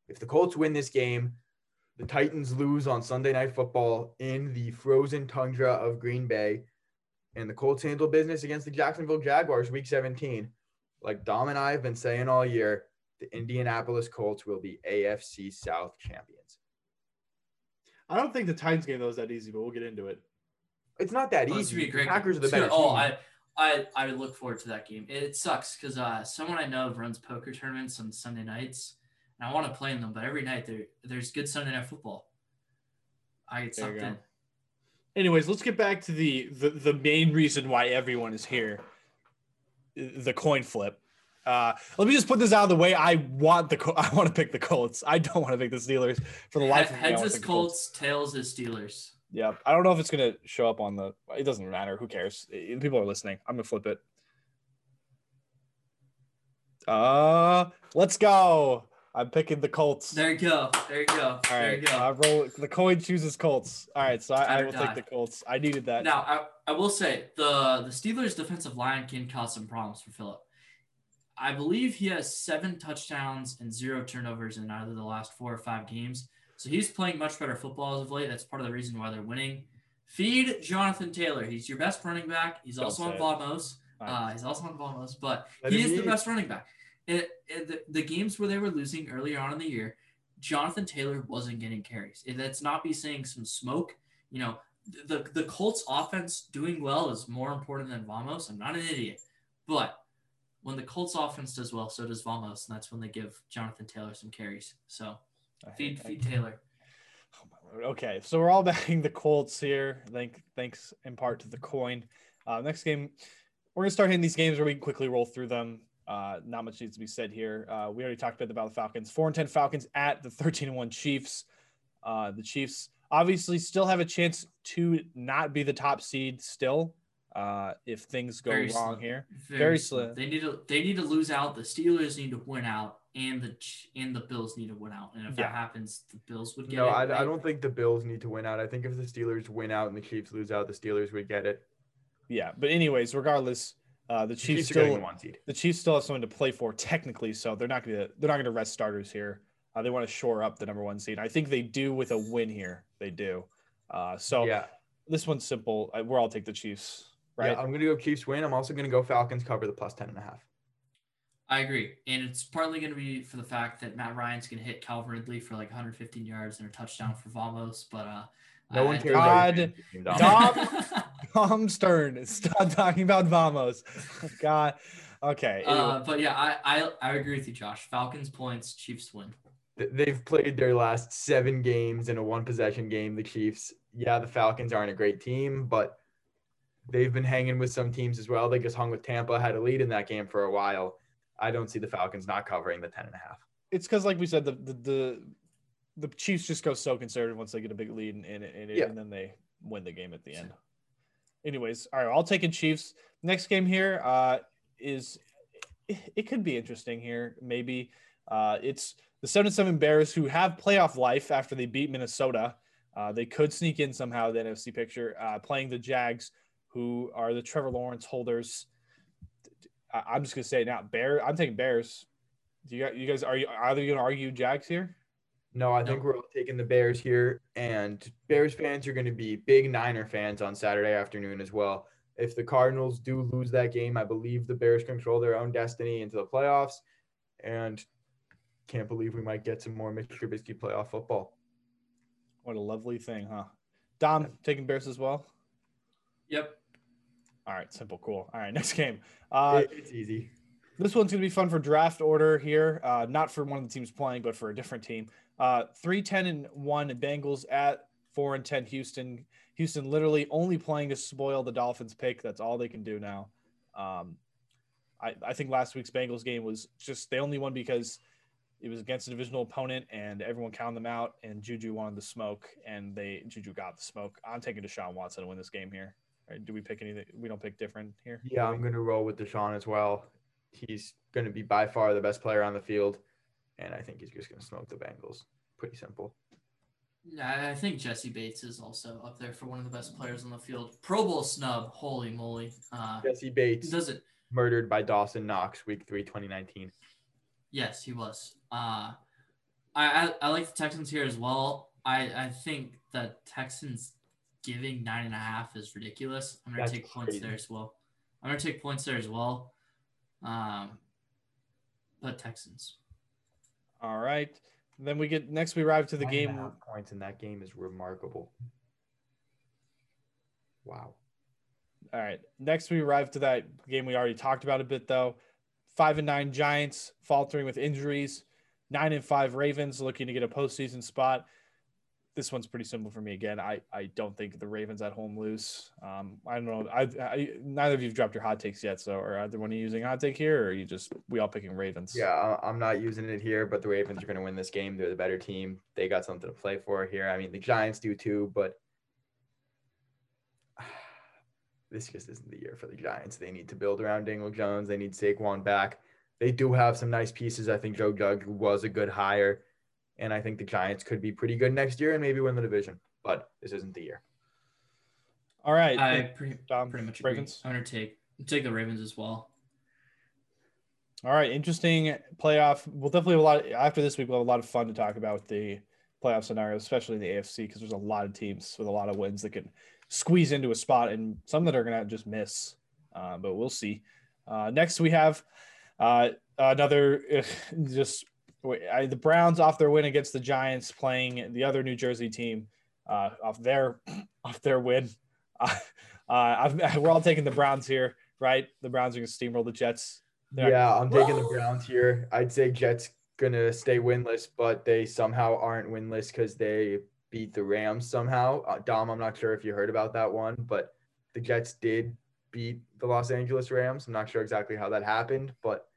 if the Colts win this game, the Titans lose on Sunday Night Football in the frozen tundra of Green Bay, and the Colts handle business against the Jacksonville Jaguars week 17. Like Dom and I have been saying all year, the Indianapolis Colts will be AFC South champions. I don't think the Titans game though is that easy, but we'll get into it. It's not that easy. be great Packers are the It's gonna- better Oh, team. I, I I look forward to that game. It sucks because uh, someone I know runs poker tournaments on Sunday nights, and I want to play in them, but every night there there's good Sunday night football. I get There you sucked go. in. Anyways, let's get back to the the, the main reason why everyone is here. The coin flip. Uh, let me just put this out of the way. I want the I want to pick the Colts. I don't want to pick the Steelers for the life of me. I Heads is the Colts, tails is Steelers. Yeah, I don't know if it's gonna show up on the. It doesn't matter. Who cares? People are listening. I'm gonna flip it. Uh, let's go. I'm picking the Colts. There you go. There you go. All there right, you go. I roll. The coin chooses Colts. All right, so I, I will die. take the Colts. I needed that. Now, I, I will say the the Steelers' defensive line can cause some problems for Philip. I believe he has seven touchdowns and zero turnovers in either the last four or five games. So he's playing much better football as of late. That's part of the reason why they're winning. Feed Jonathan Taylor. He's your best running back. He's Don't also on. Vamos. Uh, he's also on Vamos, but Let he him is the best running back. It, it, the, the games where they were losing earlier on in the year, Jonathan Taylor wasn't getting carries. And Let's not be saying some smoke. You know, the the Colts offense doing well is more important than Vamos. I'm not an idiot, but when the Colts offense does well, so does Vamos, and that's when they give Jonathan Taylor some carries. So feed feed Taylor. Oh my lord. Okay, so we're all backing the Colts here. Thank, thanks in part to the coin. Uh, next game, we're gonna start hitting these games where we can quickly roll through them. Uh, not much needs to be said here. Uh, we already talked about the Falcons. Four and ten Falcons at the thirteen and one Chiefs. Uh, the Chiefs obviously still have a chance to not be the top seed still. Uh, if things go Very wrong slim. here, Very, Very slim. slim. They need to they need to lose out. The Steelers need to win out, and the and the Bills need to win out. And if Yeah. that happens, the Bills would get No, it. I, I right? don't think the Bills need to win out. I think if the Steelers win out and the Chiefs lose out, the Steelers would get it. yeah. But anyways, regardless, uh, the The Chiefs Chiefs still the one seed. the Chiefs still have something to play for technically, so they're not gonna they're not gonna rest starters here. Uh, they want to shore up the number one seed. I think they do with a win here. They do. Uh, so yeah, this one's simple. I, we're all take the Chiefs, right? yeah. I'm gonna go Chiefs win. I'm also gonna go Falcons cover the plus ten and a half. I agree, and it's partly going to be for the fact that Matt Ryan's going to hit Calvin Ridley for like 115 yards and a touchdown for Vamos, but uh, No I- one I cares. about God, Dom. Dom. Tom Stern, stop talking about Vamos. God. Okay. uh, anyway. but yeah, I, I I agree with you, Josh. Falcons points, Chiefs win. They've played their last seven games in a one possession game. The Chiefs, yeah, the Falcons aren't a great team, but they've been hanging with some teams as well. They just hung with Tampa, had a lead in that game for a while. I don't see the Falcons not covering the ten and a half. it's because, like we said, the, the the the Chiefs just go so conservative once they get a big lead, and, and, and, Yeah. and then they win the game at the end. Anyways, all right, I'll take in Chiefs. Next game here uh, is it, it could be interesting here. Maybe uh, it's the seven seven Bears who have playoff life after they beat Minnesota. Uh, they could sneak in somehow the NFC picture, uh, playing the Jags, who are the Trevor Lawrence holders. I, I'm just gonna say now, Bear. I'm taking Bears. Do you, you guys are you either to argue Jags here? No, I No. think we're all taking the Bears here, and Bears fans are going to be big Niner fans on Saturday afternoon as well. If the Cardinals do lose that game, I believe the Bears control their own destiny into the playoffs, and can't believe we might get some more Mitch Trubisky playoff football. What a lovely thing, huh? Dom taking Bears as well. Yep. All right, simple, cool. All right, next game. Uh, it's easy. This one's gonna be fun for draft order here. Uh, not for one of the teams playing, but for a different team. Uh, three ten and one Bengals at four and ten Houston. Houston literally only playing to spoil the Dolphins pick. That's all they can do now. Um, I, I think last week's Bengals game was just they only won because it was against a divisional opponent and everyone counted them out and Juju wanted the smoke and they Juju got the smoke. I'm taking Deshaun Watson to win this game here. Right, do we pick anything? We don't pick different here. Yeah, I'm going to roll with Deshaun as well. He's going to be by far the best player on the field, and I think he's just going to smoke the Bengals. Pretty simple. Yeah, I think Jessie Bates is also up there for one of the best players on the field. Pro Bowl snub. Holy moly. Uh, Jessie Bates does it? murdered by Dawson Knox, Week Three, 2019. Yes, he was. Uh, I, I I like the Texans here as well. I I think the Texans giving nine and a half is ridiculous. I'm gonna That's take points there as well. I'm gonna take points there as well. Um, but Texans. All right. Then we get next. We arrive to the Nine game. points in that game is remarkable. Wow. All right. Next, we arrive to that game we already talked about a bit, though. Five and nine Giants faltering with injuries. Nine and five Ravens looking to get a postseason spot. This one's pretty simple for me. Again, I, I don't think the Ravens at home lose. Um, I don't know. I, I neither of you've dropped your hot takes yet. So, are either one of you using hot take here, or are you just we all picking Ravens? Yeah, I'm not using it here, but the Ravens are going to win this game. They're the better team. They got something to play for here. I mean, the Giants do too, but this just isn't the year for the Giants. They need to build around Daniel Jones. They need Saquon back. They do have some nice pieces. I think Joe Judge was a good hire, and I think the Giants could be pretty good next year and maybe win the division. But this isn't the year. All right. I pretty, Dom, pretty much agree. Ravens. I'm gonna take take the Ravens as well. All right, interesting playoff. We'll definitely have a lot after this week. We'll have a lot of fun to talk about with the playoff scenario, especially in the AFC, because there's a lot of teams with a lot of wins that can squeeze into a spot, and some that are going to just miss. Uh, but we'll see. Uh, next, we have uh, another just I, the Browns off their win against the Giants, playing the other New Jersey team uh, off their off their win. Uh, we're all taking the Browns here, right? The Browns are going to steamroll the Jets. They're Yeah, I'm taking the Browns here. I'd say Jets gonna stay winless, but they somehow aren't winless because they beat the Rams somehow. Uh, Dom, I'm not sure if you heard about that one, but the Jets did beat the Los Angeles Rams. I'm not sure exactly how that happened, but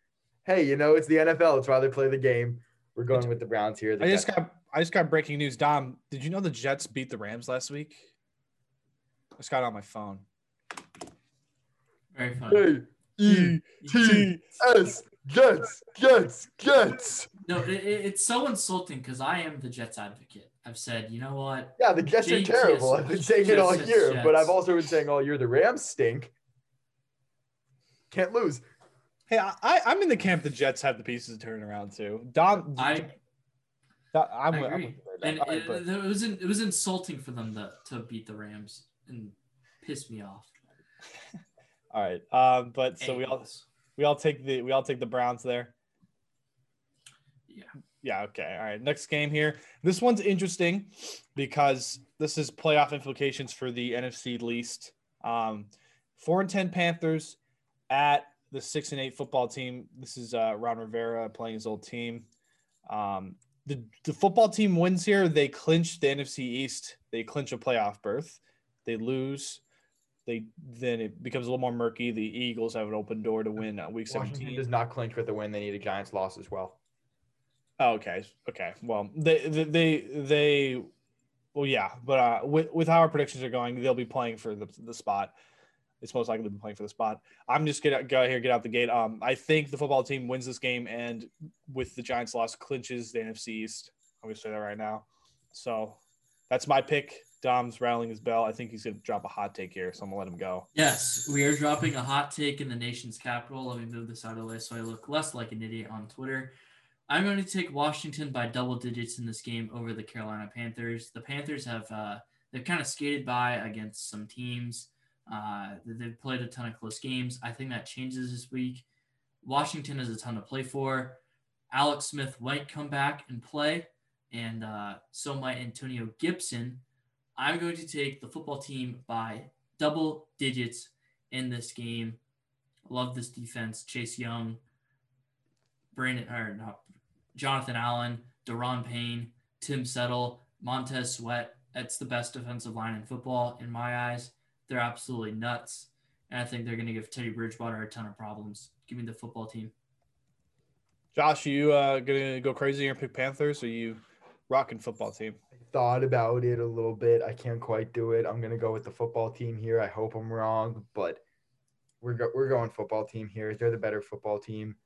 hey, you know it's the NFL. It's why they play the game. We're going with the Browns here. The I just got I just got breaking news. Dom, did you know the Jets beat the Rams last week? I just got it on my phone. Very funny. Hey, E T S Jets Jets Jets. No, it, it- it's so insulting because I am the Jets advocate. I've said, you know what? Yeah, the Jets are terrible. I've been saying it all Jets, year, but I've also been saying oh, all year the Rams stink. Can't lose. Hey, I, I'm in the camp. The Jets have the pieces to turn around too. Dom, I Dom- I'm, I I'm agree. with you and. It, but- it was in, it was insulting for them to, to beat the Rams and piss me off. all right. Um, but so we all we all take the we all take the Browns there. yeah. Yeah. Okay. All right. Next game here. This one's interesting because this is playoff implications for the NFC least. Um, four and ten Panthers at the six and eight football team. This is uh, Ron Rivera playing his old team. Um, the the football team wins here. They clinch the NFC East. They clinch a playoff berth. They lose. They then it becomes a little more murky. The Eagles have an open door to win uh, week Washington seventeen. does not clinch with the win. They need a Giants loss as well. Oh, okay. Okay. Well, they they they, they well, yeah, but uh, with with how our predictions are going, they'll be playing for the the spot. It's most likely to be playing for the spot. I'm just gonna go here, get out the gate. Um, I think the football team wins this game, and with the Giants' loss, clinches the NFC East. I'm gonna say that right now. So that's my pick. Dom's rattling his bell. I think he's gonna drop a hot take here, so I'm gonna let him go. Yes, we are dropping a hot take in the nation's capital. Let me move this out of the way so I look less like an idiot on Twitter. I'm going to take Washington by double digits in this game over the Carolina Panthers. The Panthers have uh, they've kind of skated by against some teams. Uh, they've played a ton of close games. I think that changes this week. Washington has a ton to play for. Alex Smith might come back and play, and uh, so might Antonio Gibson. I'm going to take the football team by double digits in this game. Love this defense. Chase Young, Brandon or not, Jonathan Allen, Daron Payne, Tim Settle, Montez Sweat. That's the best defensive line in football in my eyes. They're absolutely nuts. And I think they're going to give Teddy Bridgewater a ton of problems. Give me the football team. Josh, are you uh, gonna go crazy and pick Panthers? Or are you rocking football team? Thought about it a little bit. I can't quite do it. I'm gonna go with the football team here. I hope I'm wrong, but we're go- we're going football team here. They're the better football team,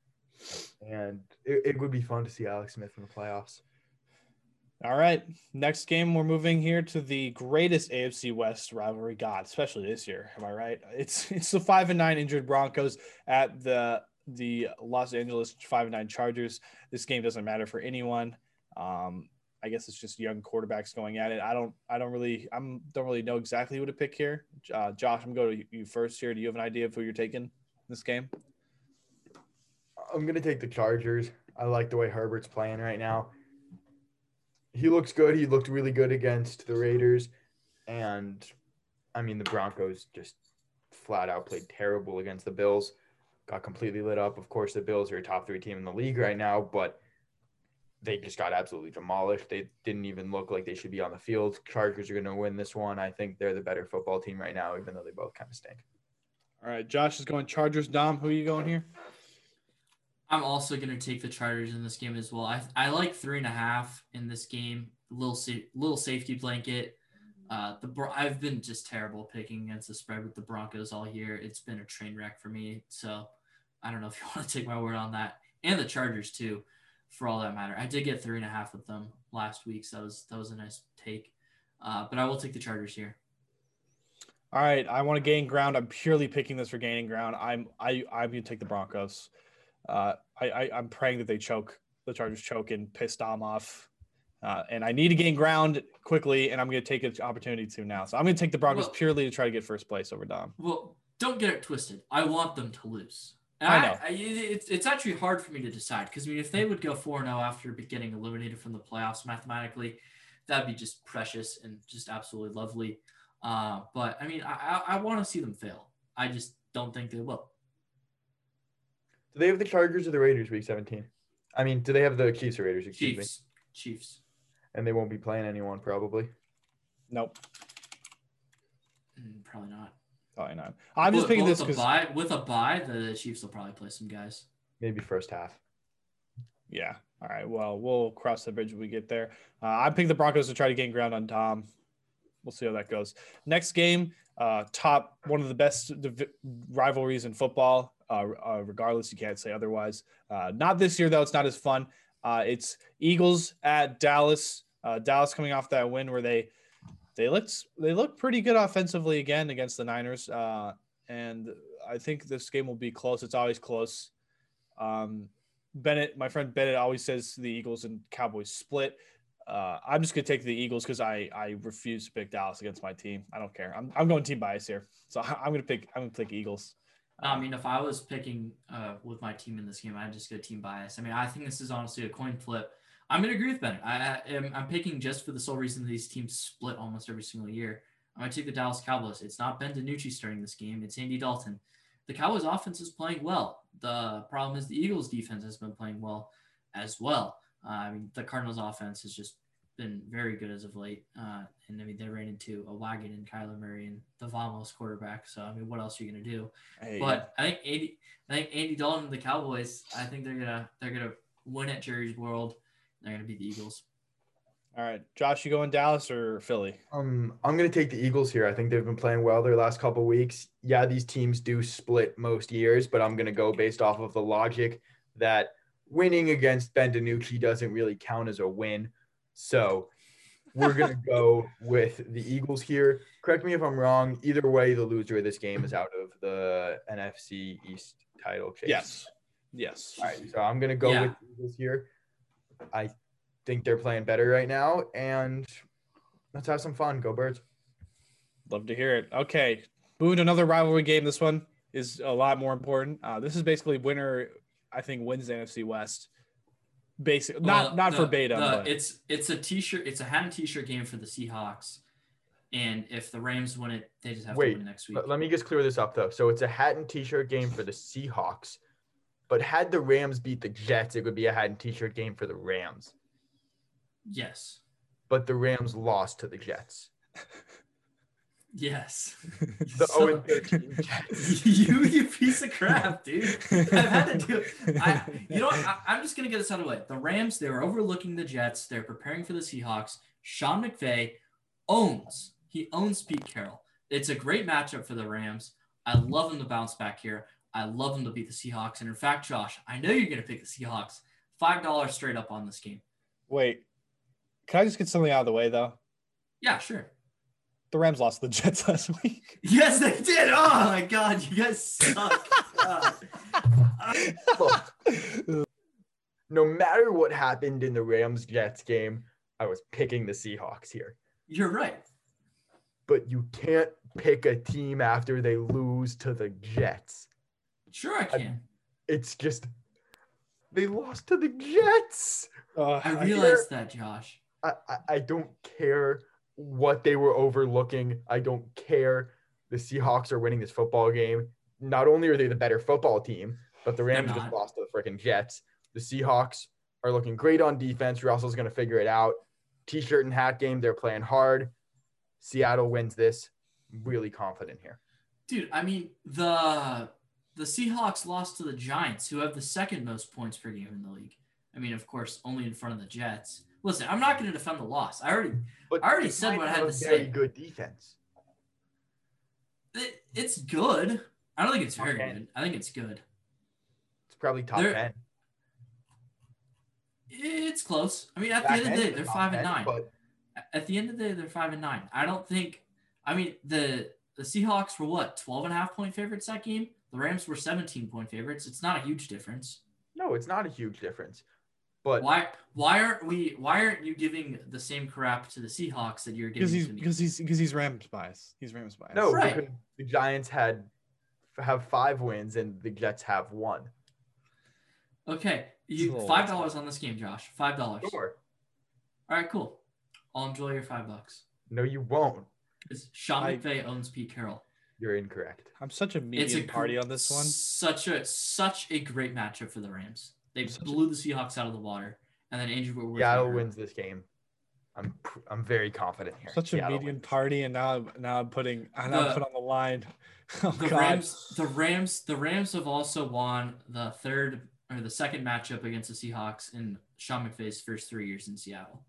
and it, it would be fun to see Alex Smith in the playoffs. All right. Next game, we're moving here to the greatest AFC West rivalry god, especially this year. Am I right? It's it's the five and nine injured Broncos at the the Los Angeles five and nine Chargers. This game doesn't matter for anyone. Um, I guess it's just young quarterbacks going at it. I don't I don't really I'm don't really know exactly who to pick here. Uh, Josh, I'm going to you first here. Do you have an idea of who you're taking in this game? I'm gonna take the Chargers. I like the way Herbert's playing right now. He looks good. He looked really good against the Raiders, and I mean the Broncos just flat out played terrible against the Bills. Got completely lit up. Of course, the Bills are a top three team in the league right now, but they just got absolutely demolished. They didn't even look like they should be on the field. Chargers are going to win this one. I think they're the better football team right now, even though they both kind of stink. All right, Josh is going Chargers. Dom, who are you going here? I'm also going to take the Chargers in this game as well. I, I like three and a half in this game. Little sa- little safety blanket. Uh, the I've been just terrible picking against the spread with the Broncos all year. It's been a train wreck for me. So I don't know if you want to take my word on that, and the Chargers too, for all that matter. I did get three and a half with them last week, so that was that was a nice take. Uh, but I will take the Chargers here. All right, I want to gain ground. I'm purely picking this for gaining ground. I'm I I'm gonna take the Broncos. Uh, I, I I'm praying that they choke the Chargers choke and piss Dom off. Uh, and I need to gain ground quickly, and I'm going to take an opportunity to now. So I'm going to take the Broncos Well- purely to try to get first place over Dom. Well, don't get it twisted. I want them to lose. And I I know. I, it's, it's actually hard for me to decide because I mean, if they would go 4 0 after getting eliminated from the playoffs mathematically, that'd be just precious and just absolutely lovely. Uh, but I mean, I, I, I want to see them fail. I just don't think they will. Do they have the Chargers or the Raiders week 17? I mean, do they have the Chiefs or Raiders? Excuse me. Chiefs. Chiefs. And they won't be playing anyone probably. Nope, Mm, probably not. probably not. I'm just picking this with a because. With a bye, the Chiefs will probably play some guys. Maybe first half. yeah. All right. Well, we'll cross the bridge when we get there. Uh, I picked the Broncos to try to gain ground on Dom. We'll see how that goes. Next game, uh, top one of the best rivalries in football. Uh, uh, regardless, you can't say otherwise. Uh, not this year though; it's not as fun. Uh, it's Eagles at Dallas. Uh, Dallas coming off that win where they they looked they looked pretty good offensively again against the Niners. Uh, and I think this game will be close. It's always close. Um, Bennett, my friend Bennett, always says the Eagles and Cowboys split. Uh, I'm just gonna take the Eagles because I I refuse to pick Dallas against my team. I don't care. I'm, I'm going team bias here, so I'm gonna pick I'm gonna pick Eagles. I mean, if I was picking uh, with my team in this game, I'd just go team bias. I mean, I think this is honestly a coin flip. I'm to agree with Ben. I, I am I'm picking just for the sole reason that these teams split almost every single year. I'm to take the Dallas Cowboys. It's not Ben DiNucci starting this game. It's Andy Dalton. The Cowboys offense is playing well. The problem is the Eagles defense has been playing well as well. Uh, I mean, the Cardinals offense has just been very good as of late. Uh, and I mean, they ran into a wagon in Kyler Murray and the Vamos quarterback. So, I mean, what else are you going to do? Hey, But I think Andy, I think Andy Dalton and the Cowboys. I think they're gonna they're gonna win at Jerry's World. They're gonna beat the Eagles. all right, Josh, you going Dallas or Philly? Um, I'm gonna take the Eagles here. I think they've been playing well their last couple weeks. Yeah, these teams do split most years, but I'm gonna go based off of the logic that winning against Ben DiNucci doesn't really count as a win. So we're gonna go with the Eagles here. Correct me if I'm wrong. Either way, the loser of this game is out of the NFC East title chase. Yes, yes. All right, so I'm gonna go Yeah. with the Eagles here. I think they're playing better right now, and let's have some fun. Go Birds! Love to hear it. Okay, moving to another rivalry game. This one is a lot more important. Uh, this is basically winner. I think wins the NFC West. Basically, not Well, not the- verbatim, the- but it's it's a t-shirt. It's a hat and t-shirt game for the Seahawks. And if the Rams win it, they just have Wait, to win next week. Let, let me just clear this up though. So it's a hat and t-shirt game for the Seahawks, but had the Rams beat the Jets, it would be a hat and t-shirt game for the Rams. yes, But the Rams lost to the Jets. yes. The So- 0 13 you you piece of crap, dude. I've had to do. I, you know? I, I'm just gonna get this out of the way. The Rams, they're overlooking the Jets. They're preparing for the Seahawks. Sean McVay owns. He owns Pete Carroll. It's a great matchup for the Rams. I love them to bounce back here. I love them to beat the Seahawks. And in fact, Josh, I know you're gonna pick the Seahawks. Five dollars straight up on this game. wait. Can I just get something out of the way though? Yeah, sure. The Rams lost to the Jets last week. Yes, they did. Oh my God, you guys suck. God. Look, no matter what happened in the Rams Jets game, I was picking the Seahawks here. You're right. But you can't pick a team after they lose to the Jets. Sure, I can. It's just they lost to the Jets. Uh, I I- realized that, Josh. I, I, I don't care what they were overlooking. I don't care. The Seahawks are winning this football game. Not only are they the better football team, but the Rams just lost to the freaking Jets. The Seahawks are looking great on defense. Russell's going to figure it out. T-shirt and hat game, they're playing hard. Seattle wins this. Really confident here. Dude, I mean the the Seahawks lost to the Giants, who have the second most points per game in the league. I mean, of course, only in front of the Jets. Listen, I'm not going to defend the loss. I already But I already said what I had to say. Very good defense. it, it's good. I don't think it's very Okay. good. I think it's good. It's probably top They're- ten. It's close. I mean, at the end of the day, they're five and 10, nine. But At the end of the day, they're five and nine. I don't think. I mean, the the Seahawks were what 12 and a half point favorites that game. The Rams were 17 point favorites. It's not a huge difference. no, it's not a huge difference. But Why why aren't we why aren't you giving the same crap to the Seahawks that you're giving because he's to me? because he's because he's Rams bias. He's Rams bias. no, Right. the Giants had have five wins and the Jets have one. Okay, you five dollars on this game, Josh. Five dollars. Sure. All right, cool. I'll enjoy your five bucks. No, you won't. Because Sean I- McVay owns Pete Carroll. You're incorrect. I'm such a It's a party gr- on this one. Such a such a great matchup for the Rams. They Such a- blew the Seahawks out of the water, and then Andrew Whitworth. Seattle got wins this game. I'm I'm very confident here. Such a Seattle median wins. party, and now I'm now I'm putting I now The- put on the line. Oh The God. Rams, the Rams, the Rams have also won the third or the second matchup against the Seahawks in Sean McVay's first three years in Seattle,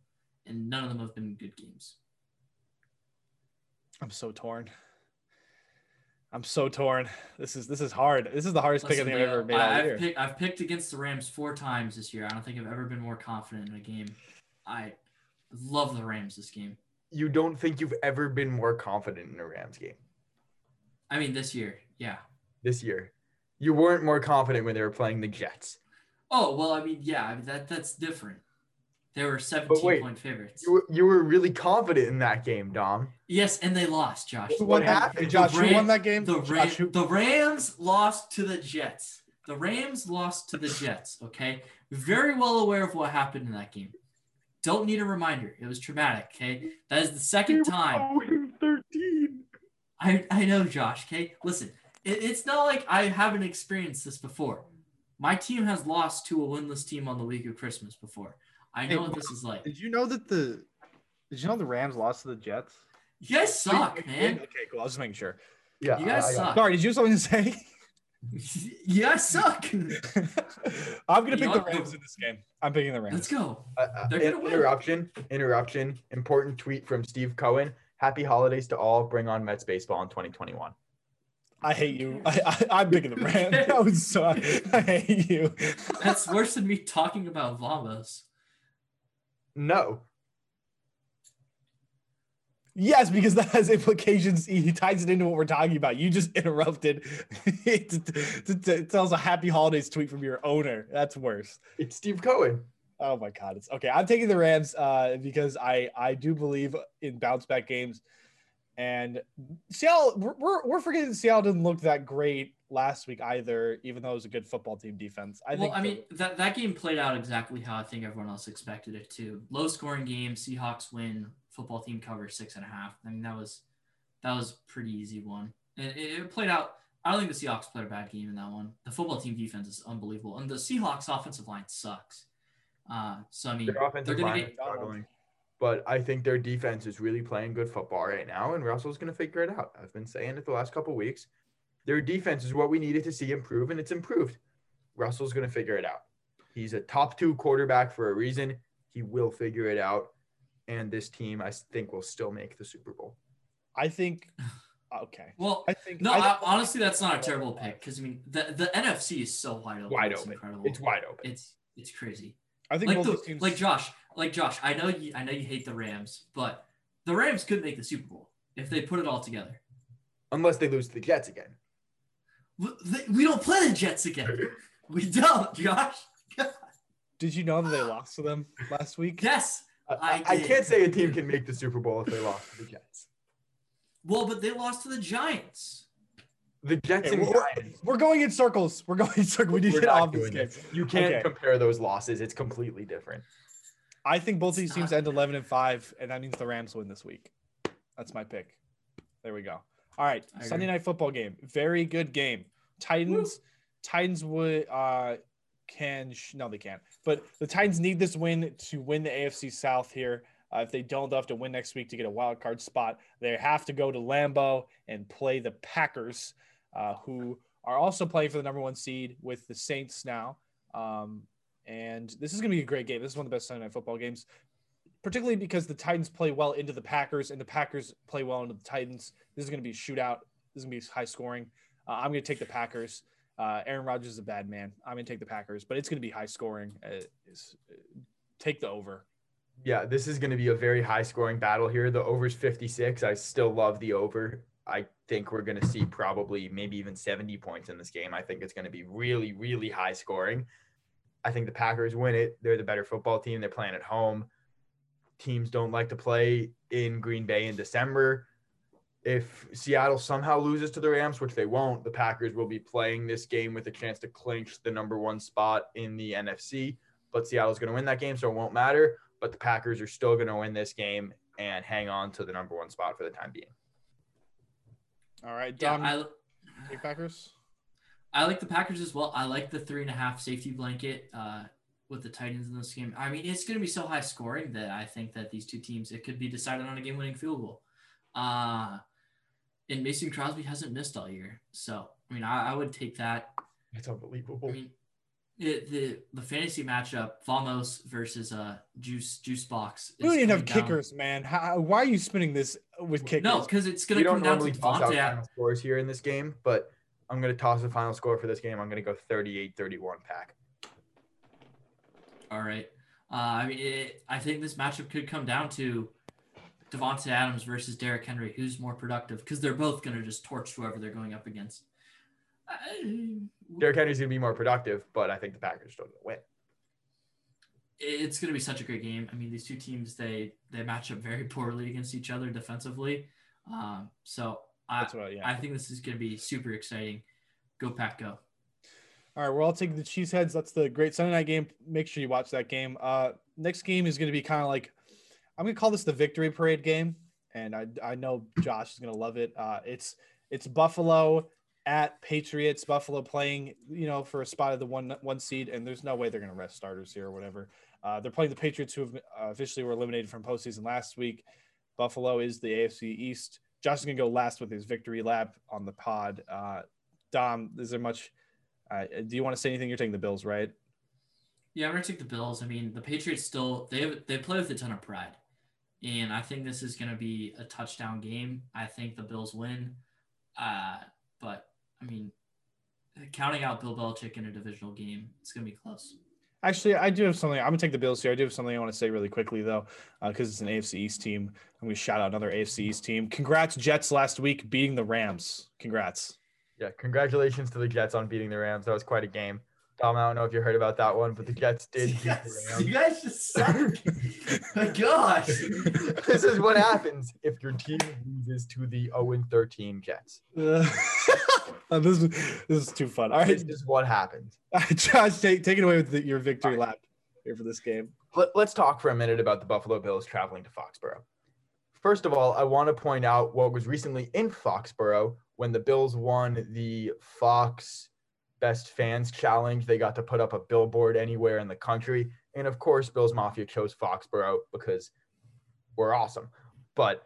and none of them have been good games. I'm so torn. I'm so torn. This is this is hard. This is the hardest pick I Listen, think I've ever made all I, have year. picked, I've picked against the Rams four times this year. I don't think I've ever been more confident in a game. I love the Rams this game. You don't think you've ever been more confident in a Rams game I mean, this year, yeah. this year? You weren't more confident when they were playing the Jets. Oh well, I mean, yeah, I mean, that that's different. They were 17 wait, point favorites. You were, you were really confident in that game, Dom. Yes, and they lost, Josh. Who What won that- happened? Josh, The who won that game? The, Ram- Josh, who- the Rams lost to the Jets. The Rams lost to the Jets. Okay, very well aware of what happened in that game. Don't need a reminder. It was traumatic. Okay, that is the second time. 13. I I know, Josh. Okay, listen. It, it's not like I haven't experienced this before. My team has lost to a winless team on the week of Christmas before. I know Hey, what this is like. Did you know that the Did you know the Rams lost to the Jets? You guys suck, Wait, man. Okay, cool. I was just making sure. Yeah, You guys I- I suck. Sorry, did you have something to say? you guys suck. I'm gonna You pick the what? Rams in this game. I'm picking the Rams. Let's go. Uh, uh, in- interruption, interruption. Important tweet from Steve Cohen. Happy holidays to all. Bring on Mets baseball in 2021. I hate you. I, I, I'm picking the Rams. That was so, I hate you. That's worse than me talking about Vamos. No, Yes, because that has implications. He ties it into what we're talking about. You just interrupted to, to, to tell us a happy holidays tweet from your owner. That's worse. it's Steve Cohen. Oh my god, it's okay. I'm taking the Rams uh, because I I do believe in bounce back games, and Seattle. We're, we're we're forgetting Seattle didn't look that great last week either, even though it was a good football team defense. I think well, think. I mean that that game played out exactly how I think everyone else expected it to. Low scoring game. Seahawks win. Football team cover six and a half. I mean that was that was a pretty easy one. And it, it played out. I don't think the Seahawks played a bad game in that one. The football team defense is unbelievable, and the Seahawks offensive line sucks. Uh, so I mean, Their they're offensive gonna line get is struggling, but I think their defense is really playing good football right now, and Russell's going to figure it out. I've been saying it the last couple weeks. Their defense is what we needed to see improve, and it's improved. Russell's going to figure it out. He's a top two quarterback for a reason. He will figure it out, and this team, I think, will still make the Super Bowl. I think. Okay. well. I think. No, I I, honestly, that's not a terrible pick because I mean the, the NFC is so wide open. Wide it's open. Incredible. It's wide open. It's it's crazy. I think like both the, teams. like Josh, like Josh. I know you. I know you hate the Rams, but the Rams could make the Super Bowl if they put it all together. Unless they lose to the Jets again. We, don't play the Jets again. We don't, Josh. Did you know that they lost to them last week? Yes. I, I I, I can't say a team can make the Super Bowl if they lost to the Jets. Well, but they lost to the Giants. The Jets Okay, and we're, Giants. we're going in circles. We're going in circles. We need to We're get not off this doing game. this. You can't Okay. compare those losses. It's completely different. I think both It's these teams end 11 and 5, and that means the Rams win this week. That's my pick. There we go. All right. I Sunday agree. night football game. Very good game. Titans. Titans would uh can no they can't. But the Titans need this win to win the AFC South here. Uh, if they don't, they'll have to win next week to get a wild card spot. They have to go to Lambeau and play the Packers, uh, who are also playing for the number one seed with the Saints now. Um, and this is going to be a great game. This is one of the best Sunday night football games, particularly because the Titans play well into the Packers and the Packers play well into the Titans. This is going to be a shootout. This is going to be high scoring. Uh, I'm going to take the Packers. Uh, Aaron Rodgers is a bad man. I'm going to take the Packers, but it's going to be high scoring. Uh, take the over. Yeah, this is going to be a very high scoring battle here. The over is 56. I still love the over. I think we're going to see probably maybe even 70 points in this game. I think it's going to be really, really high scoring. I think the Packers win it. They're the better football team. They're playing at home. Teams don't like to play in Green Bay in December. If Seattle somehow loses to the Rams, which they won't, the Packers will be playing this game with a chance to clinch the number one spot in the NFC. But Seattle's going to win that game, so it won't matter. But the Packers are still going to win this game and hang on to the number one spot for the time being. All right, Dom, yeah, I, take Packers. I like the Packers as well. I like the three and a half safety blanket uh, with the Titans in this game. I mean, it's going to be so high scoring that I think that these two teams it could be decided on a game winning field goal. Uh, and Mason Crosby hasn't missed all year, so I mean, I, I would take that. It's unbelievable. I mean, it, the the fantasy matchup, Vamos versus uh Juice Juice Box. We don't even have down. kickers, man. How, why are you spinning this with kickers? No, because it's going to come down to Davante Adams. Scores here in this game, but I'm going to toss the final score for this game. I'm going to go 38-31 pack. All right. Uh, I mean, it, I think this matchup could come down to Davante Adams versus Derrick Henry, who's more productive, because they're both going to just torch whoever they're going up against. Derrick Henry's going to be more productive, but I think the Packers are still going to win. It's going to be such a great game. I mean, these two teams they they match up very poorly against each other defensively. Um, so I, what, yeah. I think this is going to be super exciting. Go Pack, go! All right, we're all taking the Cheeseheads. That's the great Sunday night game. Make sure you watch that game. Uh, next game is going to be kind of like I'm going to call this the victory parade game, and I I know Josh is going to love it. Uh, it's it's Buffalo at Patriots. Buffalo playing, you know, for a spot of the one one seed, and there's no way they're going to rest starters here or whatever. Uh, they're playing the Patriots, who have uh, officially were eliminated from postseason last week. Buffalo is the AFC East. Josh is going to go last with his victory lap on the pod. Uh, Dom, is there much? Uh, do you want to say anything? You're taking the Bills, right? Yeah, I'm going to take the Bills. I mean, the Patriots still they have, they play with a ton of pride, and I think this is going to be a touchdown game. I think the Bills win, uh, but I mean, counting out Bill Belichick in a divisional game, it's going to be close. Actually, I do have something. I'm gonna take the Bills here. I do have something I want to say really quickly though, because uh, it's an AFC East team. I'm gonna shout out another AFC East team. Congrats, Jets, last week beating the Rams. Congrats. Yeah, congratulations to the Jets on beating the Rams. That was quite a game. Tom, I don't know if you heard about that one, but the Jets did. Yes, you guys just suck. My gosh. this is what happens if your team loses to the 0 13 Jets. Uh, this, is, this is too fun. All right. This is what happens. Josh, take, take it away with the, your victory right. lap here for this game. Let, let's talk for a minute about the Buffalo Bills traveling to Foxborough. First of all, I want to point out what was recently in Foxborough when the Bills won the Fox Best Fans Challenge. They got to put up a billboard anywhere in the country. And of course, Bills Mafia chose Foxborough because we're awesome. But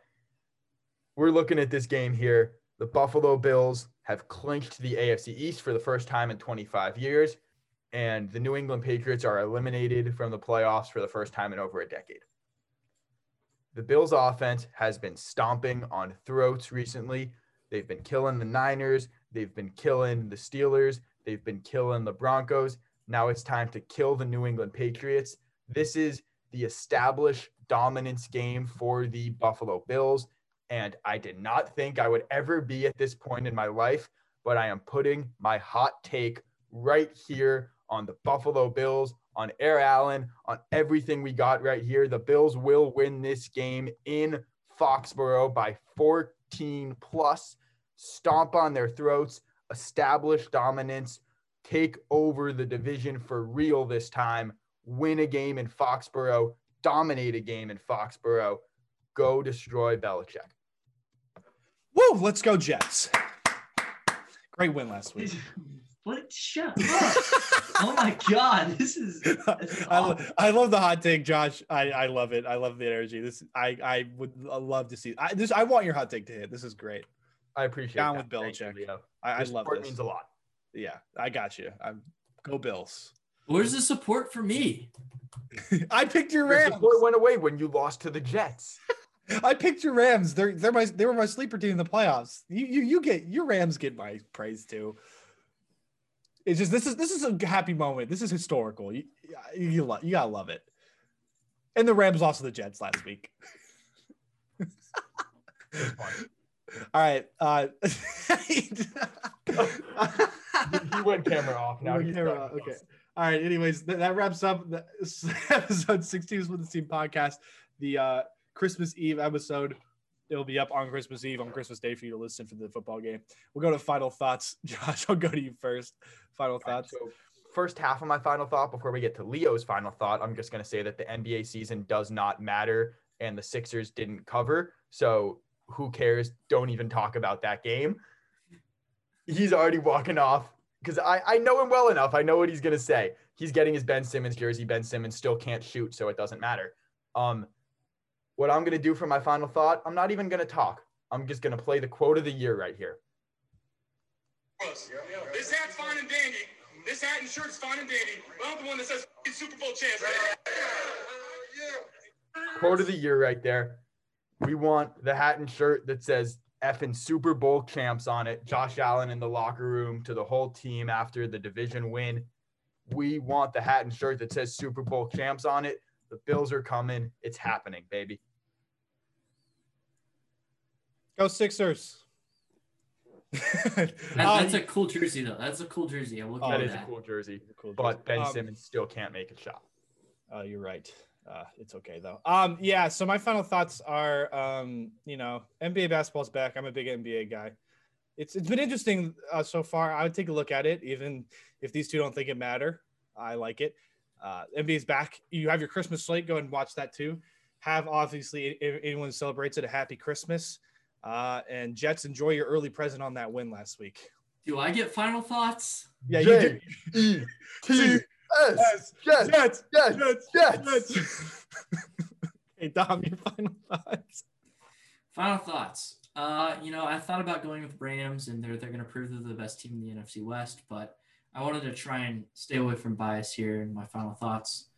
we're looking at this game here. The Buffalo Bills have clinched the AFC East for the first time in 25 years, and the New England Patriots are eliminated from the playoffs for the first time in over a decade. The Bills' offense has been stomping on throats recently. They've been killing the Niners, they've been killing the Steelers, They've been killing the Broncos. Now it's time to kill the New England Patriots. This is the established dominance game for the Buffalo Bills. And I did not think I would ever be at this point in my life, but I am putting my hot take right here on the Buffalo Bills, on Air Allen, on everything we got right here. The Bills will win this game in Foxborough by 14 plus. Stomp on their throats establish dominance, take over the division for real this time, win a game in Foxborough, dominate a game in Foxborough, go destroy Belichick. Woo, let's go Jets. Great win last week. What? Shut up! oh my god, this is. This is I, lo- I love the hot take, Josh. I, I love it. I love the energy. This I I would love to see. I this I want your hot take to hit. This is great. I appreciate Down that. with Thank you, Leo. I, I Your love support this. means a lot. Yeah, I got you. I'm go Bills. Where's the support for me? I picked your Your Rams. support went away when you lost to the Jets. I picked your Rams. They're they're my they were my sleeper team in the playoffs. You you you get your Rams get my praise too. It's just this is this is a happy moment. This is historical. You you, you, lo- you gotta love it. And the Rams lost to the Jets last week. All right. Uh, he went camera off. Now camera off, okay. All right. Anyways, that, that wraps up the, episode 16 with the team podcast. The uh, Christmas Eve episode. It'll be up on Christmas Eve on Christmas Day for you to listen for the football game. We'll go to final thoughts. Josh, I'll go to you first. Final All right, thoughts. so first half of my final thought before we get to Leo's final thought, I'm just going to say that the NBA season does not matter and the Sixers didn't cover. So who cares? Don't even talk about that game. He's already walking off because I, I know him well enough. I know what he's going to say. He's getting his Ben Simmons jersey. Ben Simmons still can't shoot, so it doesn't matter. Um, what I'm going to do for my final thought, I'm not even going to talk. I'm just going to play the quote of the year right here. This hat's fine and dandy. This hat and shirt's fine and dandy. But I'm the one that says "F***ing Super Bowl champs. quote of the year right there. We want the hat and shirt that says effing Super Bowl champs on it. Josh Allen in the locker room to the whole team after the division win. We want the hat and shirt that says Super Bowl champs on it. The Bills are coming. It's happening, baby. Go Sixers. That, Um, that's a cool jersey, though. That's a cool jersey. I will give That you a cool jersey. cool But Ben Um, Simmons still can't make a shot. Oh, you're right. Uh, it's okay though. Um, yeah. So my final thoughts are, um, you know, NBA basketball's back. I'm a big NBA guy. It's it's been interesting uh, so far. I would take a look at it, even if these two don't think it matter. I like it. Uh, NBA's back. You have your Christmas slate. Go and watch that too. Have obviously if anyone celebrates it a happy Christmas. Uh, and Jets enjoy your early present on that win last week. Do I get final thoughts? Yeah, J you E T S. Yes. Yes. Yes. Yes. Jets. Yes. Jets. hey Dom, your final thoughts. Final thoughts. Uh, you know, I thought about going with Rams, and they're they're going to prove they're the best team in the NFC West, but I wanted to try and stay away from bias here in my final thoughts.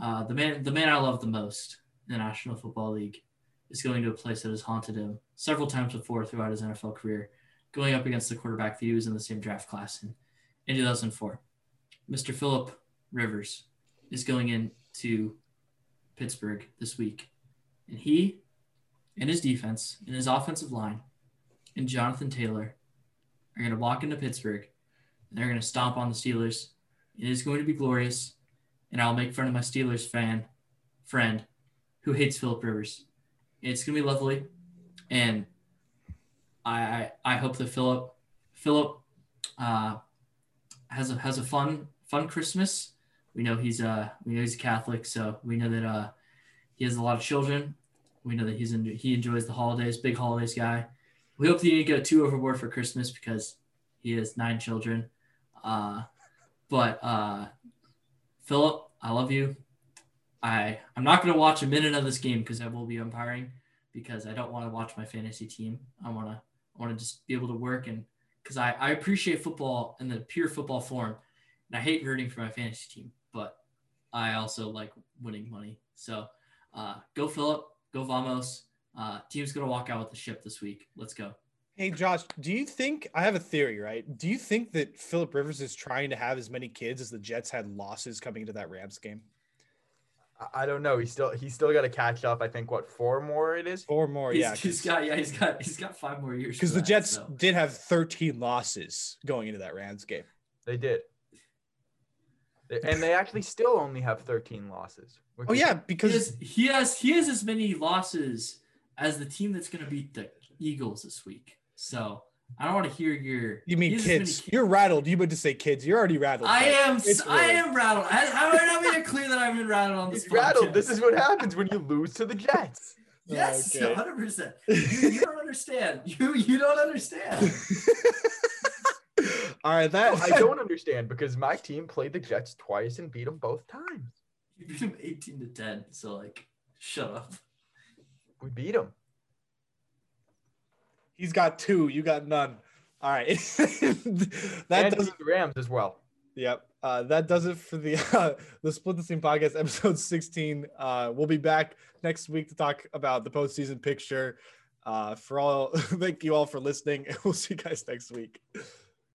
Uh, the man, the man I love the most in the National Football League, is going to a place that has haunted him several times before throughout his NFL career, going up against the quarterback that he was in the same draft class in, in 2004. Mr. Philip Rivers is going into Pittsburgh this week, and he and his defense and his offensive line and Jonathan Taylor are going to walk into Pittsburgh and they're going to stomp on the Steelers. It is going to be glorious. And I'll make fun of my Steelers fan friend who hates Philip Rivers. It's going to be lovely. And I, I, I hope that Philip Philip uh, has a has a fun fun Christmas. We know he's uh we know he's a Catholic, so we know that uh he has a lot of children we know that he's in, he enjoys the holidays, big holidays guy. We hope that he didn't go too overboard for Christmas because he has nine children. Uh, but uh, Philip, I love you. I I'm not to watch a minute of this game because I will be umpiring because I don't want to watch my fantasy team. I want to I want to just be able to work and because I, I appreciate football in the pure football form and I hate rooting for my fantasy team, I also like winning money. So uh, go Philip. Go Vamos. Uh, team's gonna walk out with the ship this week. Let's go. Hey Josh, do you think I have a theory, right? Do you think that Philip Rivers is trying to have as many kids as the Jets had losses coming into that Rams game? I- I don't know. He's still he's still got to catch up. I think what four more it is. Four more, He's, yeah. he's got yeah he's got he's got five more years. Because the that, Jets so. did have 13 losses going into that Rams game. They did. They- And they actually still only have 13 losses. Oh is- yeah, He because has, he has he has as many losses as the team that's gonna beat the Eagles this week. So I don't want to hear your. you mean he has as many kids. You're rattled. You meant to say kids. You're already rattled. I am it's I early. am rattled. I, I would not make it clear that I've been rattled on this. Rattled. This is what happens when you lose to the Jets. yes, Okay. hundred percent. You, you don't understand. You you don't understand. All right, that I don't understand because my team played the Jets twice and beat them both times. You beat him 18 to 10. So like, shut up. We beat them. He's got two. You got none. All right. that and does the Rams as well. Yep. Uh, that does it for the uh, the Split the Scene podcast, episode 16. Uh, we'll be back next week to talk about the postseason picture. Uh, for all, thank you all for listening, and we'll see you guys next week.